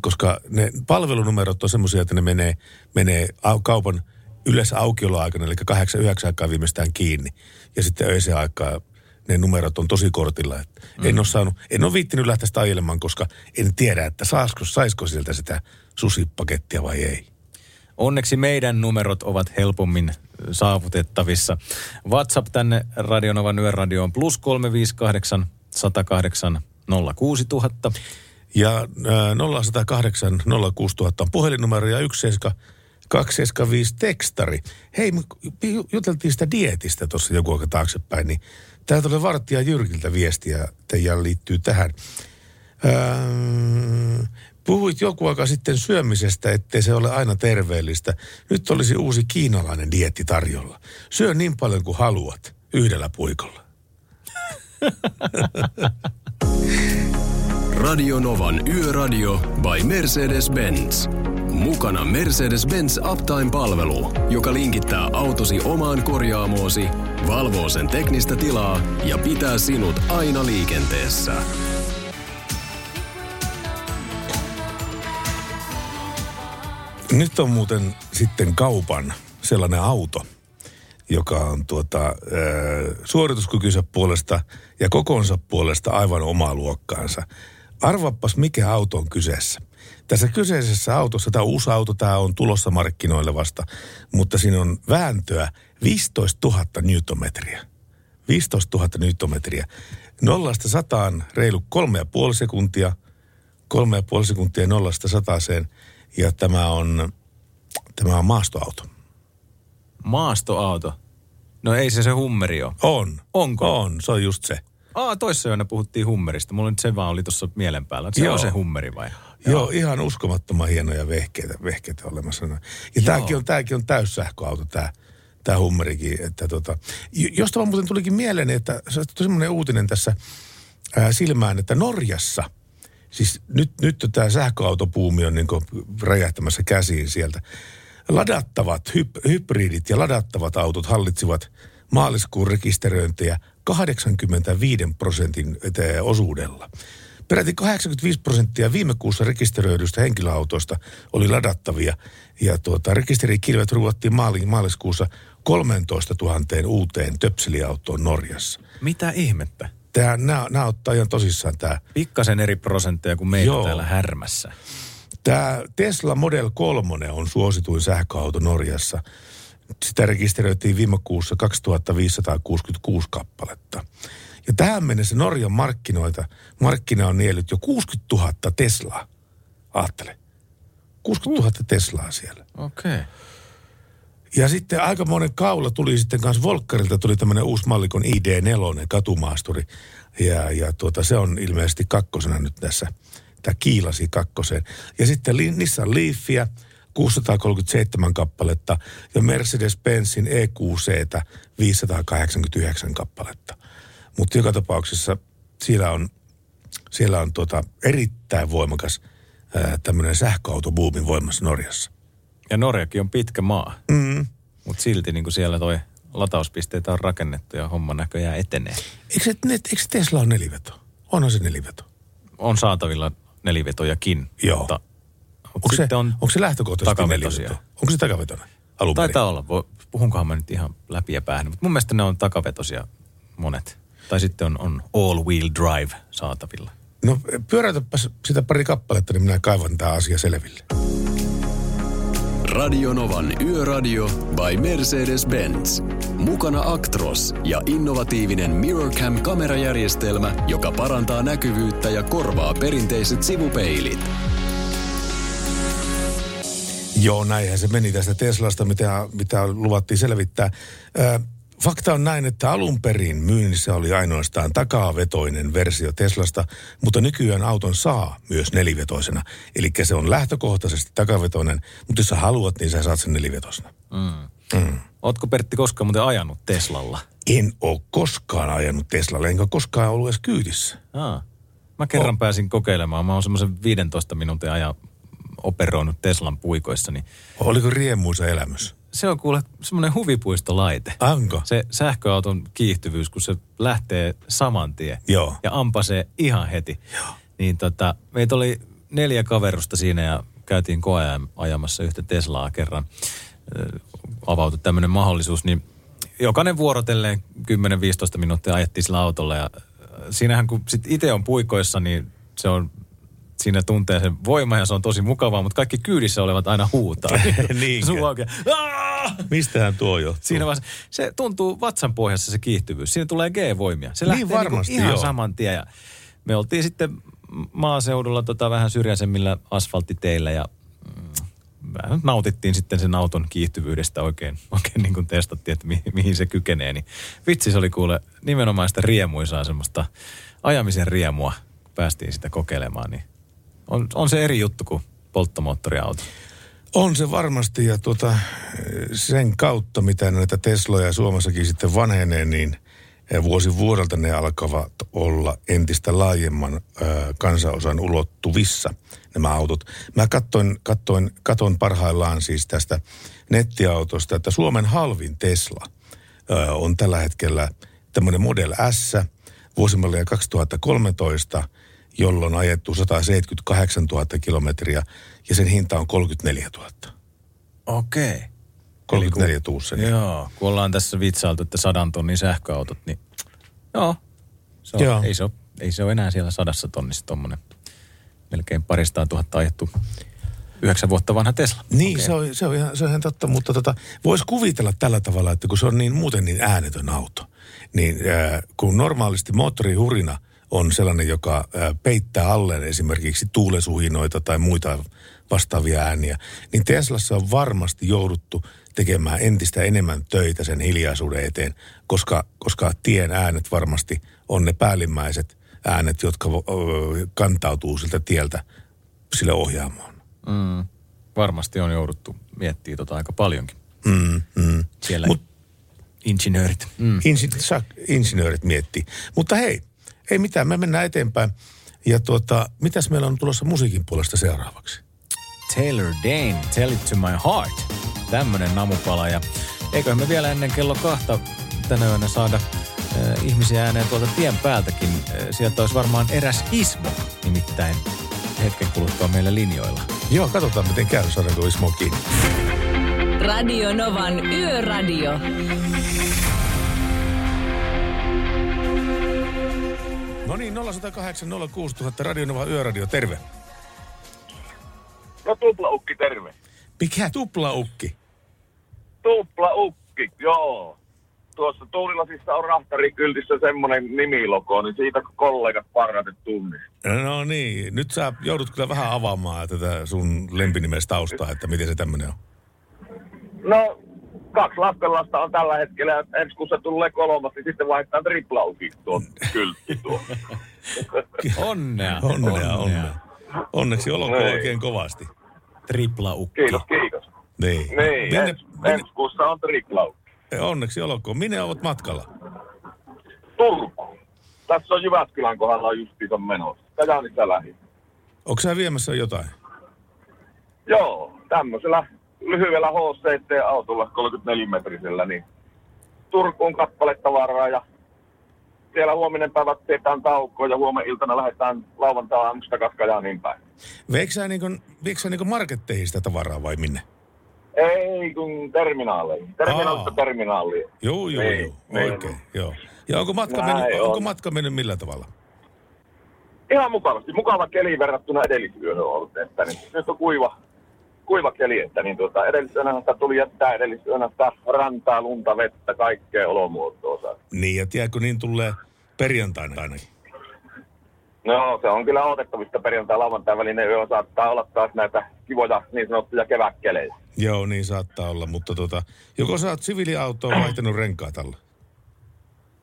Koska ne palvelunumerot on semmoisia, että ne menee, menee au- kaupan yleensä aukioloaikana, eli 8-9 aikaa viimeistään kiinni. Ja sitten öiseen aikaan ne numerot on tosi kortilla. Et mm. En ole saanut, en ole viittinyt lähteä sitä ajelemaan, koska en tiedä, että saasko, saisiko sieltä sitä susipakettia vai ei. Onneksi meidän numerot ovat helpommin saavutettavissa. WhatsApp tänne Radionovan yöradioon plus 358 108 06000. Ja äh, 0108 06000 on puhelinnumero ja 17275 tekstari. Hei, me ju- juteltiin sitä dietistä tuossa joku aika taaksepäin, niin täältä tulee Vartija Jyrkiltä viestiä, teidän liittyy tähän. Öö, puhuit joku aika sitten syömisestä, ettei se ole aina terveellistä. Nyt olisi uusi kiinalainen dietti tarjolla. Syö niin paljon kuin haluat, yhdellä puikolla. Radio Novan Yöradio by Mercedes-Benz. Mukana Mercedes-Benz Uptime-palvelu, joka linkittää autosi omaan korjaamoosi, valvoo sen teknistä tilaa ja pitää sinut aina liikenteessä. Nyt on muuten sitten kaupan sellainen auto, joka on tuota, suorituskykynsä puolesta ja kokonsa puolesta aivan omaa luokkaansa. Arvappas, mikä auto on kyseessä. Tässä kyseisessä autossa, tämä uusi auto, tämä on tulossa markkinoille vasta, mutta siinä on vääntöä 15 000 newtonmetriä. 15 000 newtonmetriä. Nollasta sataan reilu kolme ja puoli sekuntia, kolme ja puoli sekuntia nollasta sataseen, ja tämä on, tämä on maastoauto. Maastoauto. No ei se se hummeri ole. On. Onko? On, se on just se. Aa, toissa yönä puhuttiin hummerista. Mulla nyt se vaan oli tuossa mielen päällä. Se Joo. on se hummeri vai? Joo, Joo ihan uskomattoman hienoja vehkeitä, vehkeitä olemassa. Ja tämäkin on, tämäkin on täyssähköauto, tämä, tämä hummerikin. Että tota, josta vaan muuten tulikin mieleen, että se on semmoinen uutinen tässä ää, silmään, että Norjassa, siis nyt, nyt tämä sähköautopuumi on niin räjähtämässä käsiin sieltä. Ladattavat, hyp, hybridit ja ladattavat autot hallitsivat maaliskuun rekisteröintiä 85 prosentin osuudella. Peräti 85 prosenttia viime kuussa rekisteröidyistä henkilöautoista oli ladattavia. Ja tuota, rekisterikilvet ruuattiin maali, maaliskuussa 13 000 uuteen töpseliautoon Norjassa. Mitä ihmettä? Tämä, nämä, nämä ottaa ihan tosissaan tämä. Pikkasen eri prosentteja kuin meillä Joo. täällä härmässä. Tämä Tesla Model 3 on suosituin sähköauto Norjassa. Sitä rekisteröitiin viime kuussa 2566 kappaletta. Ja tähän mennessä Norjan markkinoita, markkina on niellyt jo 60 000 Teslaa. Aattele. 60 000 Teslaa siellä. Okei. Okay. Ja sitten aika monen kaula tuli sitten kanssa Volkkarilta, tuli tämmöinen uusi mallikon ID4 katumaasturi. Ja, ja tuota, se on ilmeisesti kakkosena nyt tässä. Tämä kiilasi kakkoseen. Ja sitten Nissan Leafia, 637 kappaletta ja Mercedes-Benzin EQC 589 kappaletta. Mutta joka tapauksessa siellä on, siellä on tuota erittäin voimakas tämmöinen sähköautobuumin voimassa Norjassa. Ja Norjakin on pitkä maa. Mm. Mutta silti niin kuin siellä toi latauspisteitä on rakennettu ja homma näköjään etenee. Eikö, se, ne- eikö Tesla on neliveto? Onhan se neliveto. On saatavilla nelivetojakin. Joo. Mutta, mutta Onko se, sitten on onko se lähtökohtaisesti neliveto? Onko se takavetoinen? Alun perin? Taitaa olla. Voi- Puhunkohan mä nyt ihan läpi ja päähän. Mutta mun mielestä ne on takavetosia monet. Tai sitten on, on all-wheel drive saatavilla. No pyöräytäpäs sitä pari kappaletta, niin minä kaivan tämä asia selville. Radionovan Yöradio by Mercedes-Benz. Mukana Actros ja innovatiivinen MirrorCam-kamerajärjestelmä, joka parantaa näkyvyyttä ja korvaa perinteiset sivupeilit. Joo, näinhän se meni tästä Teslasta, mitä, mitä luvattiin selvittää. Ö, fakta on näin, että alun perin myynnissä oli ainoastaan takavetoinen versio Teslasta, mutta nykyään auton saa myös nelivetoisena. Eli se on lähtökohtaisesti takavetoinen, mutta jos sä haluat, niin sä saat sen nelivetoisena. Mm. Mm. Ootko Pertti koskaan muuten ajanut Teslalla? En ole koskaan ajanut Teslalle, enkä koskaan ollut edes kyydissä. Aa. Mä kerran pääsin kokeilemaan. Mä oon semmoisen 15 minuutin ajan operoinut Teslan puikoissa, niin Oliko riemuisa elämys? Se on kuule semmoinen huvipuistolaite. Anko? Se sähköauton kiihtyvyys, kun se lähtee saman tien Joo. ja ampasee ihan heti. Joo. Niin tota, meitä oli neljä kaverusta siinä ja käytiin koeajan ajamassa yhtä Teslaa kerran. Ö, Avautui tämmöinen mahdollisuus, niin jokainen vuorotelleen 10-15 minuuttia ajettiin sillä autolla ja siinähän kun sit itse on puikoissa, niin se on siinä tuntee sen voima ja se on tosi mukavaa, mutta kaikki kyydissä olevat aina huutaa. Suu "Aa!" Mistähän tuo johtuu? Siinä vaiheessa, se tuntuu vatsan pohjassa se kiihtyvyys. Siinä tulee G-voimia. Se Niin lähtee varmasti, niinku ihan joo. saman tien. Ja me oltiin sitten maaseudulla tota vähän syrjäisemmillä asfalttiteillä ja mm, vähän nautittiin sitten sen auton kiihtyvyydestä oikein, oikein niin kuin testattiin, että mi, mihin se kykenee. Niin vitsi, se oli kuule nimenomaan sitä riemuisaa semmoista ajamisen riemua, kun päästiin sitä kokeilemaan. Niin on, on se eri juttu kuin polttomoottoriauto. On se varmasti ja tuota, sen kautta, mitä näitä Tesloja Suomessakin sitten vanhenee, niin eh, vuosi vuodelta ne alkavat olla entistä laajemman ö, kansanosan ulottuvissa nämä autot. Mä katsoin, katsoin, katon parhaillaan siis tästä nettiautosta, että Suomen halvin Tesla ö, on tällä hetkellä tämmöinen Model S, vuosimallia 2013, jolloin on ajettu 178 000 kilometriä ja sen hinta on 34 000. Okei. 34 tuussa. Joo, kun ollaan tässä vitsailtu, että sadan tonnin sähköautot, niin joo. Se on, Joo. Ei, se ole, ei se ole enää siellä sadassa tonnissa tommonen melkein paristaan tuhatta ajettu yhdeksän vuotta vanha Tesla. Niin, se on, se, on ihan, se on ihan totta, mutta tota, voisi kuvitella tällä tavalla, että kun se on niin muuten niin äänetön auto, niin äh, kun normaalisti moottorihurina on sellainen, joka peittää alleen esimerkiksi tuulesuhinoita tai muita vastaavia ääniä, niin Teslassa on varmasti jouduttu tekemään entistä enemmän töitä sen hiljaisuuden eteen, koska, koska tien äänet varmasti on ne päällimmäiset äänet, jotka kantautuu siltä tieltä sille ohjaamoon. Mm. Varmasti on jouduttu miettimään tota aika paljonkin. Mm, mm. Siellä Mut, insinöörit. Mm. Insi, insinöörit miettii. Mutta hei, ei mitään, me mennään eteenpäin. Ja tuota, mitäs meillä on tulossa musiikin puolesta seuraavaksi? Taylor Dane, Tell It To My Heart. Tämmönen namupala. Ja eiköhän me vielä ennen kello kahta tänä yönä saada äh, ihmisiä ääneen tuolta tien päältäkin. Äh, sieltä olisi varmaan eräs Ismo, nimittäin hetken kuluttua meillä linjoilla. Joo, katsotaan miten käy, saadaanko Ismo kiinni. Radio Novan Yöradio. No niin, 0108 06000 Radionova Yöradio, terve. No tuplaukki, terve. Mikä tuplaukki? Tuplaukki, joo. Tuossa Tuulilasissa on rahtarikyltissä semmoinen nimilogo, niin siitä kollegat parhaiten tunnistaa. No niin, nyt sä joudut kyllä vähän avaamaan tätä sun lempinimestä taustaa, että miten se tämmöinen on. No, kaksi lastenlasta on tällä hetkellä, ja ensi kun se tulee kolmas, niin sitten vaihtaa triplauki tuon kyltti tuo. Onnea. Onnea, onnea. Onneksi olkoon Niin. oikein kovasti. Triplaukki. Kiitos, kiitos. Niin. Niin, Minne, ens, ensi kuussa on triplaukki. onneksi olkoon. Minne ovat matkalla? Turku. Tässä on Jyväskylän kohdalla justiinsa menossa. Kajaanissa lähi. Onko sä viemässä jotain? Joo, tämmöisellä lyhyellä HCT-autolla 34-metrisellä, niin Turkuun kappale tavaraa ja siellä huominen päivä teetään taukoa ja huomenna iltana lähdetään lauantai aamusta takaisin Kajaaniin päin. Veikö sä, niin kuin, veikö sä niin marketteihin sitä tavaraa vai minne? Ei kun terminaaleihin. Terminaalista Aa. terminaaliin. Joo, joo, Niin, joo. niin. Oikein, joo. Ja onko matka, Näin mennyt, on. onko matka mennyt millä tavalla? Ihan mukavasti. Mukava keli verrattuna edellisyöhön on ollut. Että niin, nyt on kuiva, kuiva keli, että niin tuota, edellisyönä sitä tuli jättää edellisyönä sitä rantaa, lunta, vettä, kaikkea olomuotoa. Niin, ja tiedätkö, niin tulee perjantaina ainakin. No, se on kyllä odotettavista perjantai lauantai välinen yö saattaa olla taas näitä kivoja niin sanottuja kevätkelejä. Joo, niin saattaa olla, mutta tota, joko sä oot siviiliautoon vaihtanut renkaat alla?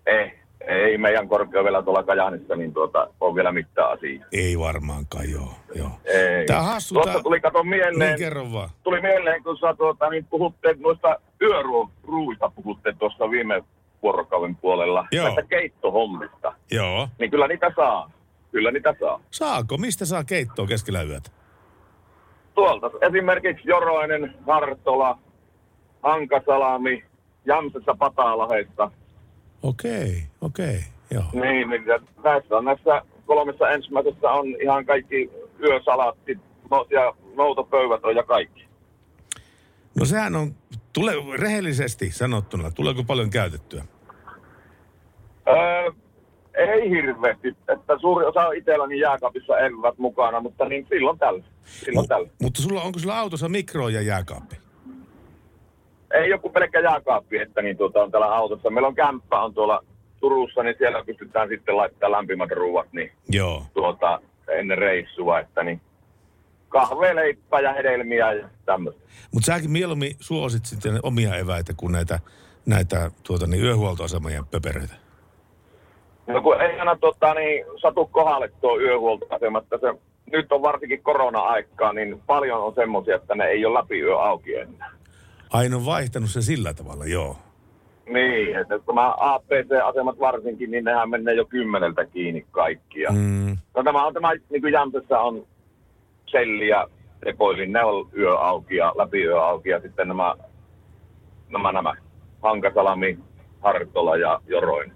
Ei, ei meidän korkeudella tuolla Kajaanissa, niin tuota, on vielä mitään asiaa. Ei varmaankaan, joo. joo. Ei. On hassu, Tuossa tää- tuli kato mieleen, Niin, kerro vaan. tuli mieleen, kun sä tuota, niin puhutte noista yöruuista, puhutte tuossa viime vuorokauden puolella, Joo. näistä keittohommista. Joo. Niin kyllä niitä saa. Kyllä niitä saa. Saako? Mistä saa keittoa keskellä yötä? Tuolta esimerkiksi Joroinen, Hartola, Hankasalami, Jämsässä Pataalahesta. Okei, okei, joo. Niin, niin näissä on näissä kolmessa ensimmäisessä on ihan kaikki yösalaattit no, ja noutopöydät on ja kaikki. No sehän on, tule, rehellisesti sanottuna, tuleeko paljon käytettyä? Öö, ei hirveästi, että suuri osa on itselläni jääkaapissa evät mukana, mutta niin silloin tällä. Silloin tällä. Mutta sulla, onko sulla autossa mikro ja jääkaappi? Ei joku pelkkä jääkaappi, että niin tuota, on täällä autossa. Meillä on kämppä on tuolla Turussa, niin siellä pystytään sitten laittamaan lämpimät ruuat niin Joo. tuota, ennen reissua, että niin kahvea, leippää ja hedelmiä ja tämmöistä. Mutta säkin mieluummin suosit sitten omia eväitä kuin näitä, näitä tuota, niin yöhuoltoasemien pöperöitä. No kun ei aina tota, niin, satu kohdalle tuo yöhuoltoasema, että se, nyt on varsinkin korona-aikaa, niin paljon on semmoisia, että ne ei ole läpi yö auki enää. Aina on vaihtanut se sillä tavalla, joo. Niin, että tämä APC-asemat varsinkin, niin nehän menee jo kymmeneltä kiinni kaikkia. Mm. No tämä on tämä, niin kuin Jämsässä on Selli ja Tepoilin, ne on yö auki ja läpi yö auki ja sitten nämä, nämä, nämä Hankasalami, Hartola ja Joroin.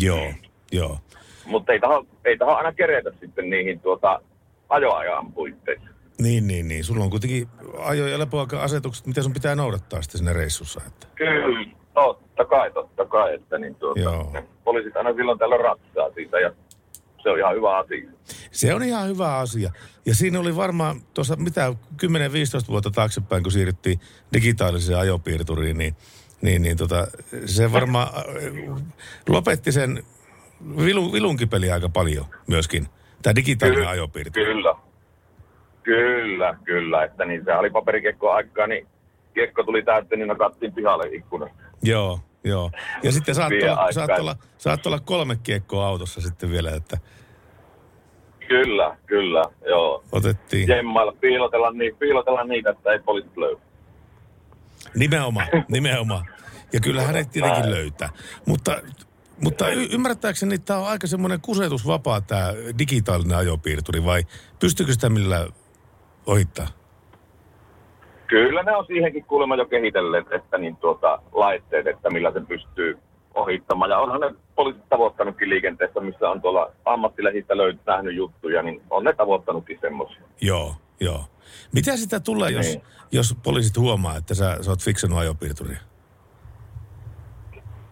Joo, joo. Mutta ei taho, ei taho aina keretä sitten niihin tuota ajoajan puitteissa. Niin, niin, niin. Sulla on kuitenkin ajo- ja lepoaika-asetukset, mitä sun pitää noudattaa sitten siinä reissussa. Että. Kyllä, totta kai, totta kai, että niin tuota, Joo. poliisit aina silloin tällä ratsaa siitä ja se on ihan hyvä asia. Se on ihan hyvä asia. Ja siinä oli varmaan tuossa mitä 10-15 vuotta taaksepäin, kun siirryttiin digitaaliseen ajopiirturiin, niin, niin, niin tota, se varmaan äh, lopetti sen vilu, vilunkipeli aika paljon myöskin. Tämä digitaalinen Kyllä, ajopiirturi. Kyllä. Kyllä, kyllä. Että niin se oli paperikiekko aikaa, niin kiekko tuli täyteen, niin nakattiin pihalle ikkunasta. Joo, joo. Ja sitten saattoi olla, saattoi, olla, saattoi olla kolme kiekkoa autossa sitten vielä, että Kyllä, kyllä, joo. otettiin. Jemmailla, piilotella, niin, piilotella niitä, että ei poliisit löydy. Nimenomaan, nimenomaan. Ja kyllä hänet tietenkin löytää. Mutta, mutta y- ymmärtääkseni tämä on aika semmoinen kusetusvapaa tämä digitaalinen ajopiirturi vai pystyykö sitä millä ohittaa? Kyllä ne on siihenkin kuulemma jo kehitelleet, että niin tuota, laitteet, että millä se pystyy ohittamaan. Ja onhan ne poliisit tavoittanutkin liikenteessä, missä on tuolla ammattilehdistä löytynyt nähnyt juttuja, niin on ne tavoittanutkin semmoisia. Joo, joo. Mitä sitä tulee, jos, Niin. jos poliisit huomaa, että sä, sä oot fiksannut ajopiirturia?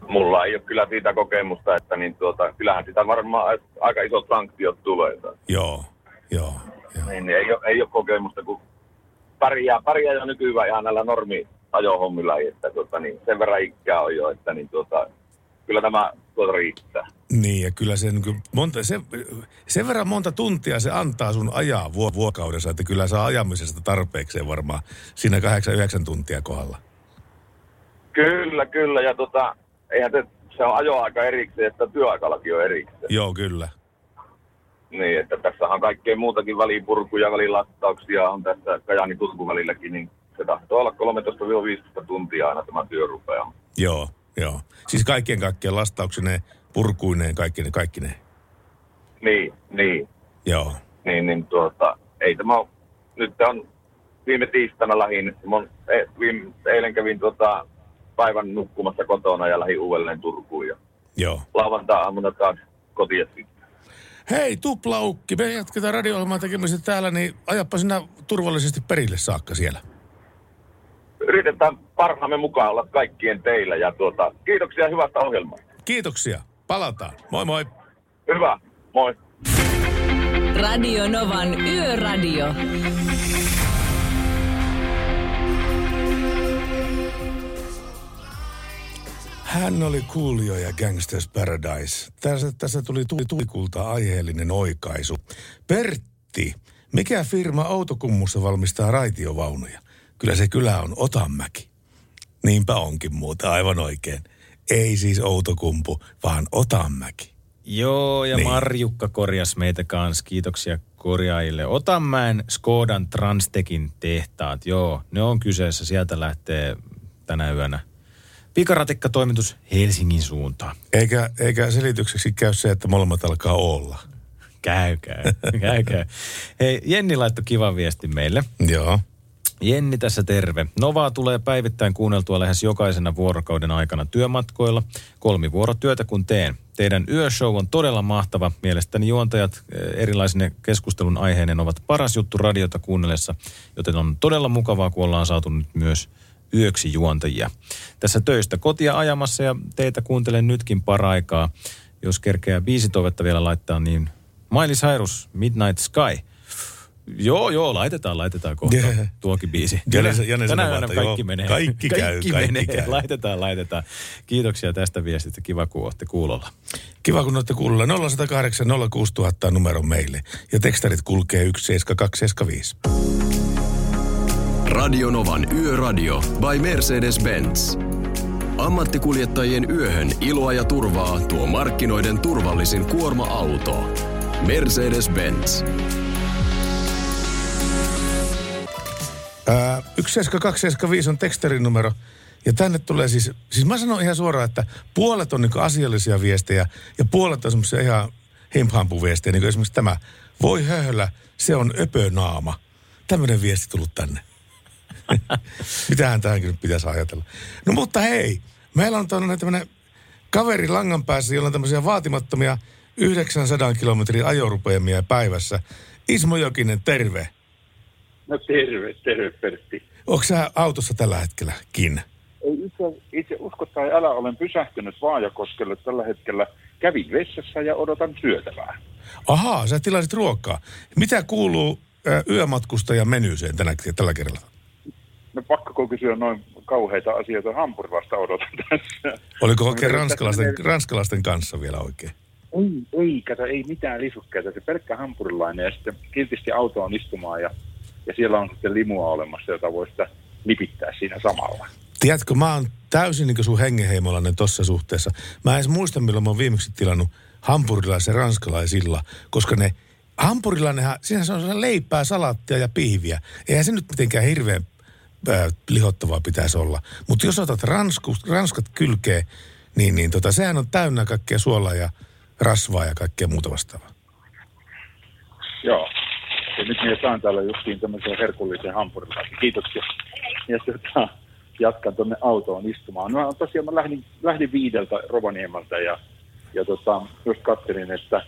Mulla ei ole kyllä siitä kokemusta, että niin tuota, kyllähän sitä varmaan aika isot sanktiot tulee. Joo, joo. Niin, niin ei, ole, ei ole kokemusta, kun pärjää, pärjää jo nykyään ihan näillä normi ajohommilla, että tuota, niin, sen verran ikää on jo, että niin, tuota, kyllä tämä tuota riittää. Niin, ja kyllä se, niin monta, se, sen verran monta tuntia se antaa sun ajaa vuo, vuokaudessa, että kyllä saa ajamisesta tarpeekseen varmaan siinä 8-9 tuntia kohdalla. Kyllä, kyllä, ja tota, eihän se, se on ajoaika erikseen, että työaikalaki on erikseen. Joo, kyllä. Niin, että tässä on kaikkea muutakin välipurkuja, välilastauksia on tässä Kajani Turku välilläkin, niin se tahtoo olla 13-15 tuntia aina tämä työ rupeaa. Joo, joo. Siis kaikkien kaikkien lastauksineen, purkuineen, kaikki ne, kaikki ne. Niin, niin, Joo. niin, niin tuota, ei tämä ole, nyt on viime tiistaina lähin, mun, e, viime, eilen kävin tuota, päivän nukkumassa kotona ja lähdin uudelleen Turkuun ja Joo. lauantai-aamuna taas kotiin sitten. Hei, tuplaukki, me jatketaan radio tekemistä täällä, niin ajappa sinä turvallisesti perille saakka siellä. Yritetään parhaamme mukaan olla kaikkien teillä ja tuota, kiitoksia hyvästä ohjelmasta. Kiitoksia. Palataan. Moi moi. Hyvä. Moi. Radio Novan Yöradio. Hän oli Coolio ja Gangsters Paradise. Tässä, tässä tuli tuli tuikulta aiheellinen oikaisu. Pertti, mikä firma Outokummussa valmistaa raitiovaunuja? Kyllä se kylä on Otanmäki. Niinpä onkin muuta, aivan oikein. Ei siis Outokumpu, vaan Otanmäki. Joo, ja niin. Marjukka korjas meitä kanssa. Kiitoksia korjaajille. Otanmäen Skodan Transtekin tehtaat. Joo, ne on kyseessä. Sieltä lähtee tänä yönä pikaratikka-toimitus Helsingin suuntaan. Eikä, eikä selitykseksi käy se, että molemmat alkaa olla. Käy, käy, käy, käy. Hei, Jenni laittoi kivan viesti meille. Joo. Jenni tässä terve. Novaa tulee päivittäin kuunneltua lähes jokaisena vuorokauden aikana työmatkoilla. Kolmivuorotyötä kun teen. Teidän yöshow on todella mahtava. Mielestäni juontajat eh, erilaisine keskustelun aiheinen ovat paras juttu radiota kuunnellessa, joten on todella mukavaa, kun ollaan saatu nyt myös yöksi juontajia. Tässä töistä kotia ajamassa ja teitä kuuntelen nytkin paraikaa. Jos kerkeää biisitoivetta vielä laittaa, niin Miley Cyrus, Midnight Sky. Joo, joo, laitetaan, laitetaan kohta Yeah. tuokin biisi. Jane- Jane tänä yönä kaikki joo, menee. kaikki käy, kaikki kaikki menee. käy. Laitetaan, laitetaan. Kiitoksia tästä viestistä. Kiva, kun olette kuulolla. Kiva, kun olette kuulolla. 0108 06000 on numero meille. Ja tekstarit kulkee 17275. Radionovan Yöradio by Mercedes-Benz. Ammattikuljettajien yöhön iloa ja turvaa tuo markkinoiden turvallisin kuorma-auto. Mercedes-Benz. Ää, 17275 on tekstarin numero. Ja tänne tulee siis, siis mä sanon ihan suoraan, että puolet on niin asiallisia viestejä ja puolet on semmoisia ihan himphampuviestejä, niin kuin esimerkiksi tämä. Voi höhlä, se on öpönaama. Tämmöinen viesti tullut tänne. Mitähän tähänkin nyt pitäisi ajatella. No mutta hei, meillä on tuonne tämmöinen kaveri langan päässä, jolla on tämmöisiä vaatimattomia 900 kilometrin ajorupeamia päivässä. Ismo Jokinen, terve. No terve, terve Pertti. Onko sä autossa tällä hetkelläkin? Ei itse, itse usko tai älä, olen pysähtynyt Vaajakoskelle tällä hetkellä. Kävin vessassa ja odotan syötävää. Ahaa, sä tilasit ruokaa. Mitä kuuluu ö, yömatkustajan menyyseen tänä, tällä kerralla? No pakko kysyä noin kauheita asioita hampurilaista odotan tässä. Oliko oikein ranskalaisten, menee- ranskalaisten kanssa vielä oikein? Ei, ei, kato, ei mitään lisukkeita. Se pelkkä hampurilainen ja sitten kiltisti autoon istumaan ja, ja siellä on sitten limua olemassa, jota voi sitä lipittää siinä samalla. Tiedätkö, mä oon täysin niin sun hengenheimolainen tossa suhteessa. Mä en edes muista, milloin mä oon viimeksi tilannut hampurilaisen ranskalaisilla, koska ne hampurilainenhan, siinä se on leipää, salaattia ja pihviä. Eihän se nyt mitenkään hirveän äh, lihottavaa pitäisi olla. Mutta jos otat ransku, ranskat kylkeen, niin, niin tota, sehän on täynnä kaikkea suolaa ja rasvaa ja kaikkea muuta vastaavaa. Joo. Ja nyt minä saan täällä justiin tämmöisen herkullisen hampurilaisen. Kiitoksia. Ja tota, jatkan tuonne autoon istumaan. No tosiaan mä lähdin, lähdin viideltä Rovaniemeltä ja, ja tota, just katselin, että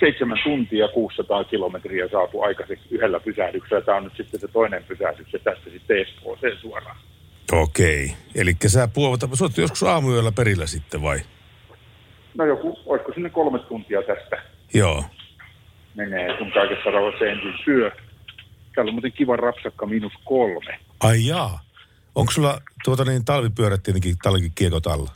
seitsemän tuntia 600 kilometriä saatu aikaiseksi yhdellä pysähdyksellä. Tämä on nyt sitten se toinen pysähdys ja tästä sitten Espooseen suoraan. Okei. Eli sä puovata, sä joskus aamuyöllä perillä sitten vai? No joku, olisiko sinne kolme tuntia tästä Joo. menee, kun kaikessa rauhassa ensin syö. Täällä on muuten kiva rapsakka miinus kolme. Ai jaa. Onko sulla tuota niin talvipyörät tietenkin talvikin kiekot alla?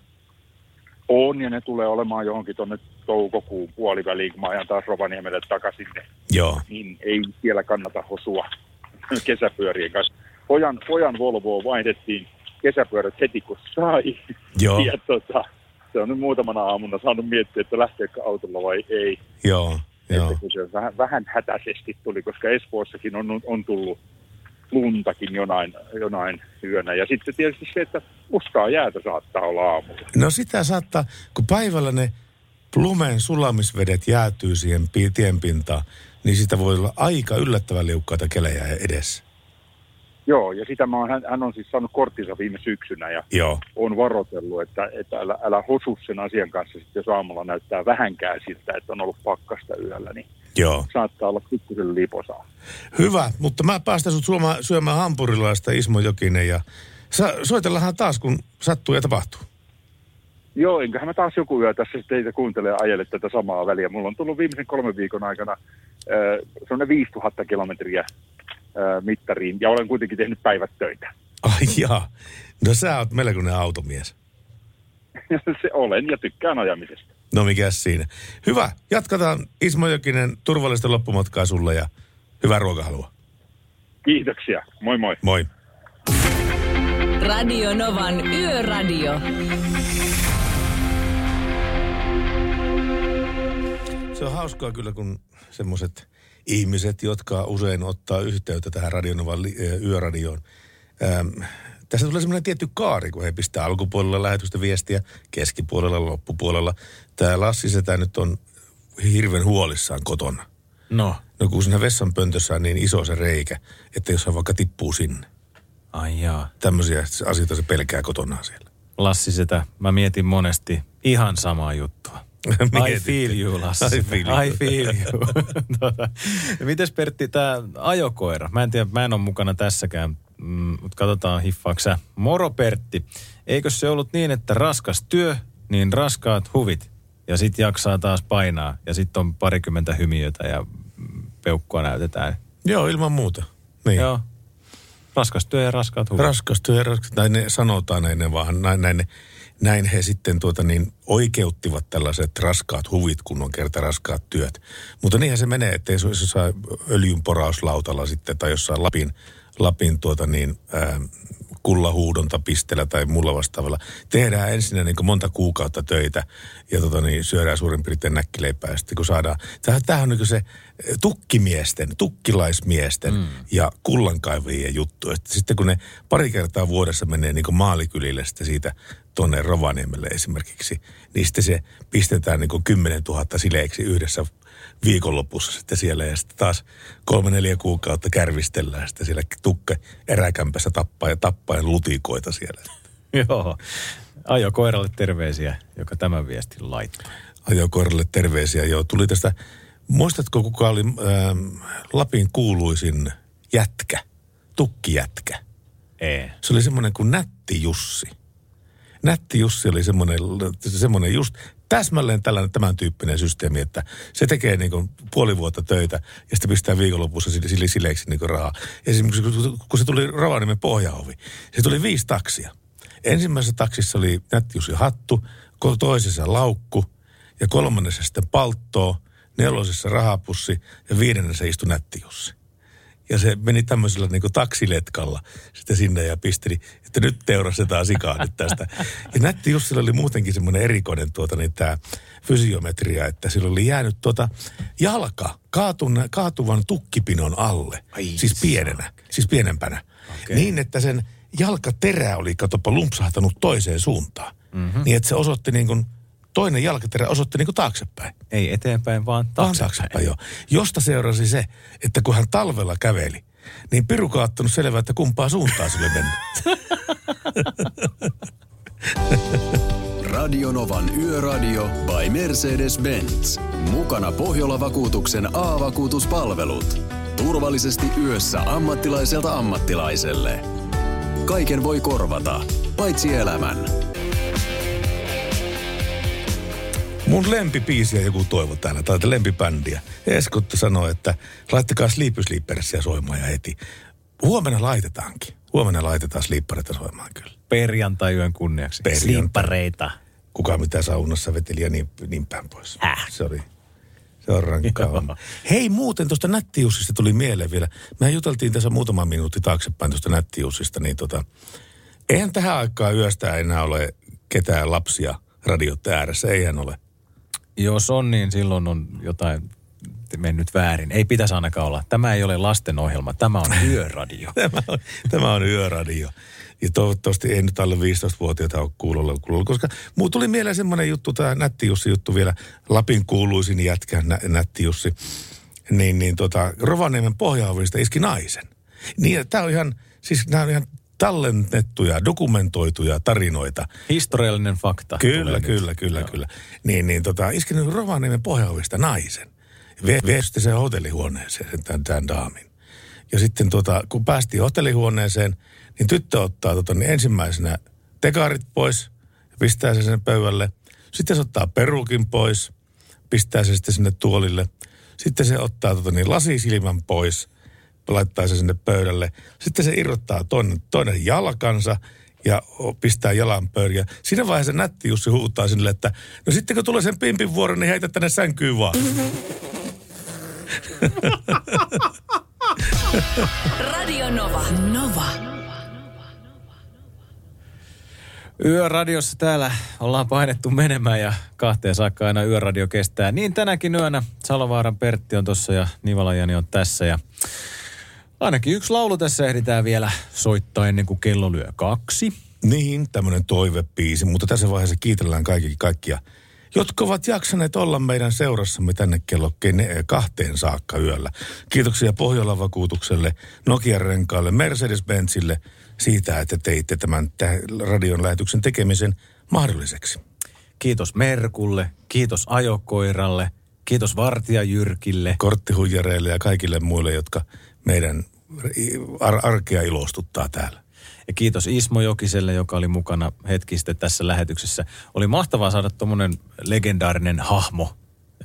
On, ja ne tulee olemaan johonkin tuonne toukokuun puoliväliin, kun mä ajan taas Rovaniemelle takaisin, niin- Joo. niin ei siellä kannata hosua kesäpyörien kanssa. Pojan, pojan Volvoa vaihdettiin kesäpyörät heti kun sai. Joo. Ja tota, se on nyt muutamana aamuna saanut miettiä, että lähteekö autolla vai ei. Joo. Joo. Että kun se vähän, vähän hätäisesti tuli, koska Espoossakin on, on tullut luntakin jonain, jonain yönä. Ja sitten tietysti se, että mustaa jäätä saattaa olla aamulla. No sitä saattaa, kun päivällä ne lumen sulamisvedet jäätyy siihen pi- tienpintaan, niin sitä voi olla aika yllättävän liukkaita kelejä edessä. Joo, ja sitä mä oon, hän, hän on siis saanut korttinsa viime syksynä ja Joo. on varoitellut, että, että älä, älä hosu sen asian kanssa, sitten jos aamulla näyttää vähänkään siltä, että on ollut pakkasta yöllä, niin Joo. saattaa olla pikkusen liposaa. Hyvä, mutta mä päästän sut suoma, syömään hampurilaista Ismo Jokinen ja sa, soitellaanhan taas, kun sattuu ja tapahtuu. Joo, enköhän mä taas joku yö tässä sitten teitä kuuntele ja ajele tätä samaa väliä. Mulla on tullut viimeisen kolmen viikon aikana äh, semmoinen 5000 kilometriä äh, mittariin ja olen kuitenkin tehnyt päivät töitä. Ai jaa. No sä oot melkoinen automies. Se olen ja tykkään ajamisesta. No mikäs siinä. Hyvä, jatketaan Ismo Jokinen turvallista loppumatkaa sulle ja hyvää ruokahalua. Kiitoksia. Moi moi. Moi. Radio Novan Yöradio. Se on hauskaa kyllä, kun semmoiset ihmiset, jotka usein ottaa yhteyttä tähän Radionovan ö, yöradioon. Ähm, tässä tulee semmoinen tietty kaari, kun he pistää alkupuolella lähetystä viestiä, keskipuolella, loppupuolella. Tämä Lassi Setä nyt on hirveän huolissaan kotona. No. No kun siinä vessanpöntössä on niin iso se reikä, että jos hän vaikka tippuu sinne. Ai jaa. Tämmöisiä asioita se pelkää kotonaan siellä. Lassi sitä, mä mietin monesti ihan samaa juttua. I feel you, Lassi. I feel you. I feel you. tota, mites Pertti, tämä ajokoira? Mä en tiedä, mä en ole mukana tässäkään, mm, mutta katsotaan hiffaako sä. Moro Pertti, eikö se ollut niin, että raskas työ, niin raskaat huvit ja sit jaksaa taas painaa ja sitten on parikymmentä hymiötä ja mm, peukkua näytetään. Joo, ilman muuta. Niin. Joo. Raskas työ ja raskaat huvit. Raskas työ ja raskas, tai ne sanotaan näin, ne vaan näin, näin, näin he sitten tuota niin oikeuttivat tällaiset raskaat huvit, kun on kerta raskaat työt. Mutta niinhän se menee, jos se saa öljynporauslautalla sitten tai jossain Lapin, Lapin tuota niin, ää, kullahuudontapisteellä tai mulla vastaavalla. Tehdään ensin niin monta kuukautta töitä ja tota niin, syödään suurin piirtein näkkileipää. Sitten kun saadaan, tämähän, tämähän on niin se eh, tukkimiesten, tukkilaismiesten mm. ja kullankaivajien juttu. Että sitten kun ne pari kertaa vuodessa menee niin maalikylille sitten siitä tuonne Rovaniemelle esimerkiksi, niin sitten se pistetään niin 10 000 sileeksi yhdessä viikonlopussa sitten siellä ja sitten taas kolme neljä kuukautta kärvistellään sitten siellä tukka eräkämpässä tappaa ja tappaen lutikoita siellä. Joo. Ajo koiralle terveisiä, joka tämän viestin laittaa. Ajokoiralle terveisiä. Joo, tuli tästä, muistatko kuka oli ähm, Lapin kuuluisin jätkä, tukkijätkä? Ei. Se oli semmoinen kuin Nätti Jussi. Nätti Jussi oli semmoinen, semmoinen just täsmälleen tällainen tämän tyyppinen systeemi, että se tekee niin kuin puoli vuotta töitä ja sitten pistää viikonlopussa sille, sille sileeksi niin kuin rahaa. Esimerkiksi kun- se tuli Rovaniemen pohjaovi, se tuli viisi taksia. Ensimmäisessä taksissa oli Nätti hattu, ko- toisessa laukku ja kolmannessa sitten palttoo, nelosessa rahapussi ja viidennessä istui Nätti Jussi. Ja se meni tämmöisellä niin kuin taksiletkalla sitten sinne ja pisteli, että nyt teurastetaan sikaa nyt tästä. Ja Nätti Jussilla oli muutenkin semmoinen erikoinen tuota, niin tämä fysiometria, että sillä oli jäänyt tuota jalka kaatun, kaatuvan tukkipinon alle. Ai siis pienenä, siis pienempänä. Okay. Niin, että sen jalkaterä oli, katsopa, lumpsahtanut toiseen suuntaan. Mm-hmm. Niin, että se osoitti niin kuin, toinen jalkaterä osoitti niin kuin taaksepäin. Ei eteenpäin, vaan Vaan taaksepäin. taaksepäin, joo. Josta seurasi se, että kun hän talvella käveli, niin Piru kaattanut selvää, että kumpaa suuntaan sille mennä. Radionovan Yöradio by Mercedes-Benz. Mukana Pohjola-vakuutuksen A-vakuutuspalvelut. Turvallisesti yössä ammattilaiselta ammattilaiselle. Kaiken voi korvata, paitsi elämän. Mun lempipiisiä joku toivo täällä, tai lempibändiä. Eskotta sanoi, että laittakaa Sleepy Sleepersia soimaan ja heti. Huomenna laitetaankin. Huomenna laitetaan Sleepereitä soimaan kyllä. Perjantai-yön kunniaksi. Perjantai. Sliippareita. Kuka mitä saunassa veteli ja niin, niin päin pois. Äh. Se oli, se on rankkaa. Hei muuten tuosta Nättijussista tuli mieleen vielä. Me juteltiin tässä muutama minuutti taaksepäin tuosta Nättijussista, niin tota, eihän tähän aikaan yöstä enää ole ketään lapsia radiot ääressä, eihän ole. Jos on, niin silloin on jotain mennyt väärin. Ei pitäisi ainakaan olla. Tämä ei ole lastenohjelma, tämä on yöradio. tämä, on, tämä on yöradio. Ja toivottavasti ei nyt alle 15-vuotiaita ole kuulolla, kuulolla koska muu tuli mieleen semmoinen juttu, tämä Nätti Jussi juttu vielä, Lapin kuuluisin jätkä nä, Nätti Jussi, niin, niin tota, Rovaniemen pohjaavista iski naisen. Niin, tämä on ihan, siis nämä on ihan tallennettuja, dokumentoituja tarinoita. Historiallinen fakta. Kyllä, tulee kyllä, nyt. kyllä, kyllä. Niin, niin tota, iskenyt Rovaniemen pohjaavista naisen. Sitten sen hotellihuoneeseen, sen tämän, tämän daamin. Ja sitten tota, kun päästiin hotellihuoneeseen, niin tyttö ottaa tota, niin ensimmäisenä tekarit pois pistää sen sinne pöydälle. Sitten se ottaa perukin pois, pistää se sitten sinne tuolille. Sitten se ottaa tota, niin lasisilmän pois, laittaa se sinne pöydälle. Sitten se irrottaa toinen, toinen jalkansa ja pistää jalan pöydälle. Siinä vaiheessa nätti Jussi huutaa sinne, että no sitten kun tulee sen pimpin vuoro, niin heitä tänne sänkyyn vaan. Radio Nova. Nova. Yöradiossa täällä ollaan painettu menemään ja kahteen saakka aina yöradio kestää. Niin tänäkin yönä Salovaaran Pertti on tossa ja Nivala Jani on tässä ja ainakin yksi laulu tässä ehditään vielä soittaa ennen kuin kello lyö kaksi. Niin, tämmöinen toivepiisi, mutta tässä vaiheessa kiitellään kaikki, kaikkia, jotka ovat jaksaneet olla meidän seurassamme tänne kello kene- kahteen saakka yöllä. Kiitoksia Pohjolan vakuutukselle, Nokian renkaalle, Mercedes-Benzille siitä, että teitte tämän tä- radion lähetyksen tekemisen mahdolliseksi. Kiitos Merkulle, kiitos Ajokoiralle, kiitos Vartija Jyrkille. Korttihuijareille ja kaikille muille, jotka meidän ar- arkea ilostuttaa täällä. Ja kiitos Ismo Jokiselle, joka oli mukana hetki sitten tässä lähetyksessä. Oli mahtavaa saada tuommoinen legendaarinen hahmo,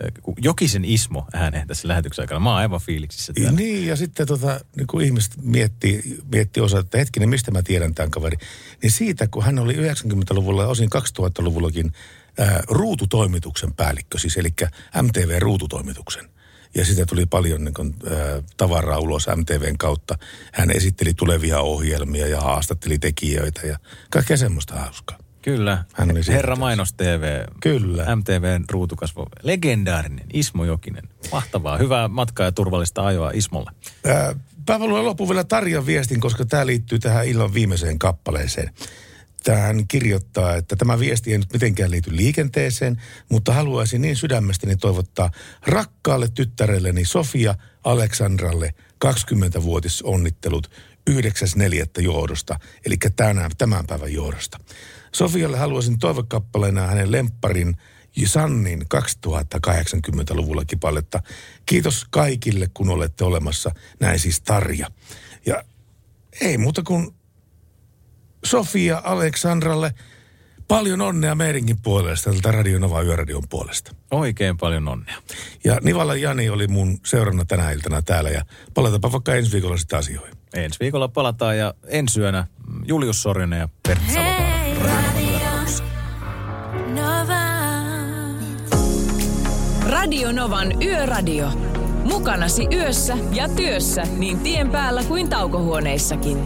eh, Jokisen Ismo ääneen tässä lähetyksen aikana. Mä oon aivan fiiliksissä täällä. Niin, ja sitten tota, niin kun ihmiset miettii, miettii osa, että hetkinen, mistä mä tiedän tämän kaverin. Niin siitä, kun hän oli 90-luvulla ja osin 2000-luvullakin ää, ruututoimituksen päällikkö, siis eli MTV-ruututoimituksen. Ja sitä tuli paljon niin ää, tavaraa ulos MTVn kautta. Hän esitteli tulevia ohjelmia ja haastatteli tekijöitä ja kaikkea semmoista hauskaa. Kyllä. Hän oli Herra Mainos TV. Kyllä. MTVn ruutukasvo. Legendaarinen Ismo Jokinen. Mahtavaa. Hyvää matkaa ja turvallista ajoa Ismolle. Ää, Palvelujen loppu vielä Tarjan viestin, koska tämä liittyy tähän illan viimeiseen kappaleeseen. Tähän kirjoittaa, että tämä viesti ei nyt mitenkään liity liikenteeseen, mutta haluaisin niin sydämestäni toivottaa rakkaalle tyttärelleni Sofia Aleksandralle 20-vuotisonnittelut 9.4. johdosta, eli tänään, tämän päivän johdosta. Sofialle haluaisin toivokappaleena hänen lempparin Sannin 2080-luvulla kipaletta. Kiitos kaikille, kun olette olemassa. Näin siis Tarja. Ja ei muuta kuin Sofia Aleksandralle Paljon onnea meidänkin puolesta, tältä Radio Nova Yöradion puolesta. Oikein paljon onnea. Ja Nivala Jani oli mun seurana tänä iltana täällä ja palataanpa vaikka ensi viikolla sitten asioihin. Ensi viikolla palataan ja ensi yönä Julius Sorinen ja Pertti Salovaara. Radio Novan Yöradio. Mukanasi yössä ja työssä niin tien päällä kuin taukohuoneissakin.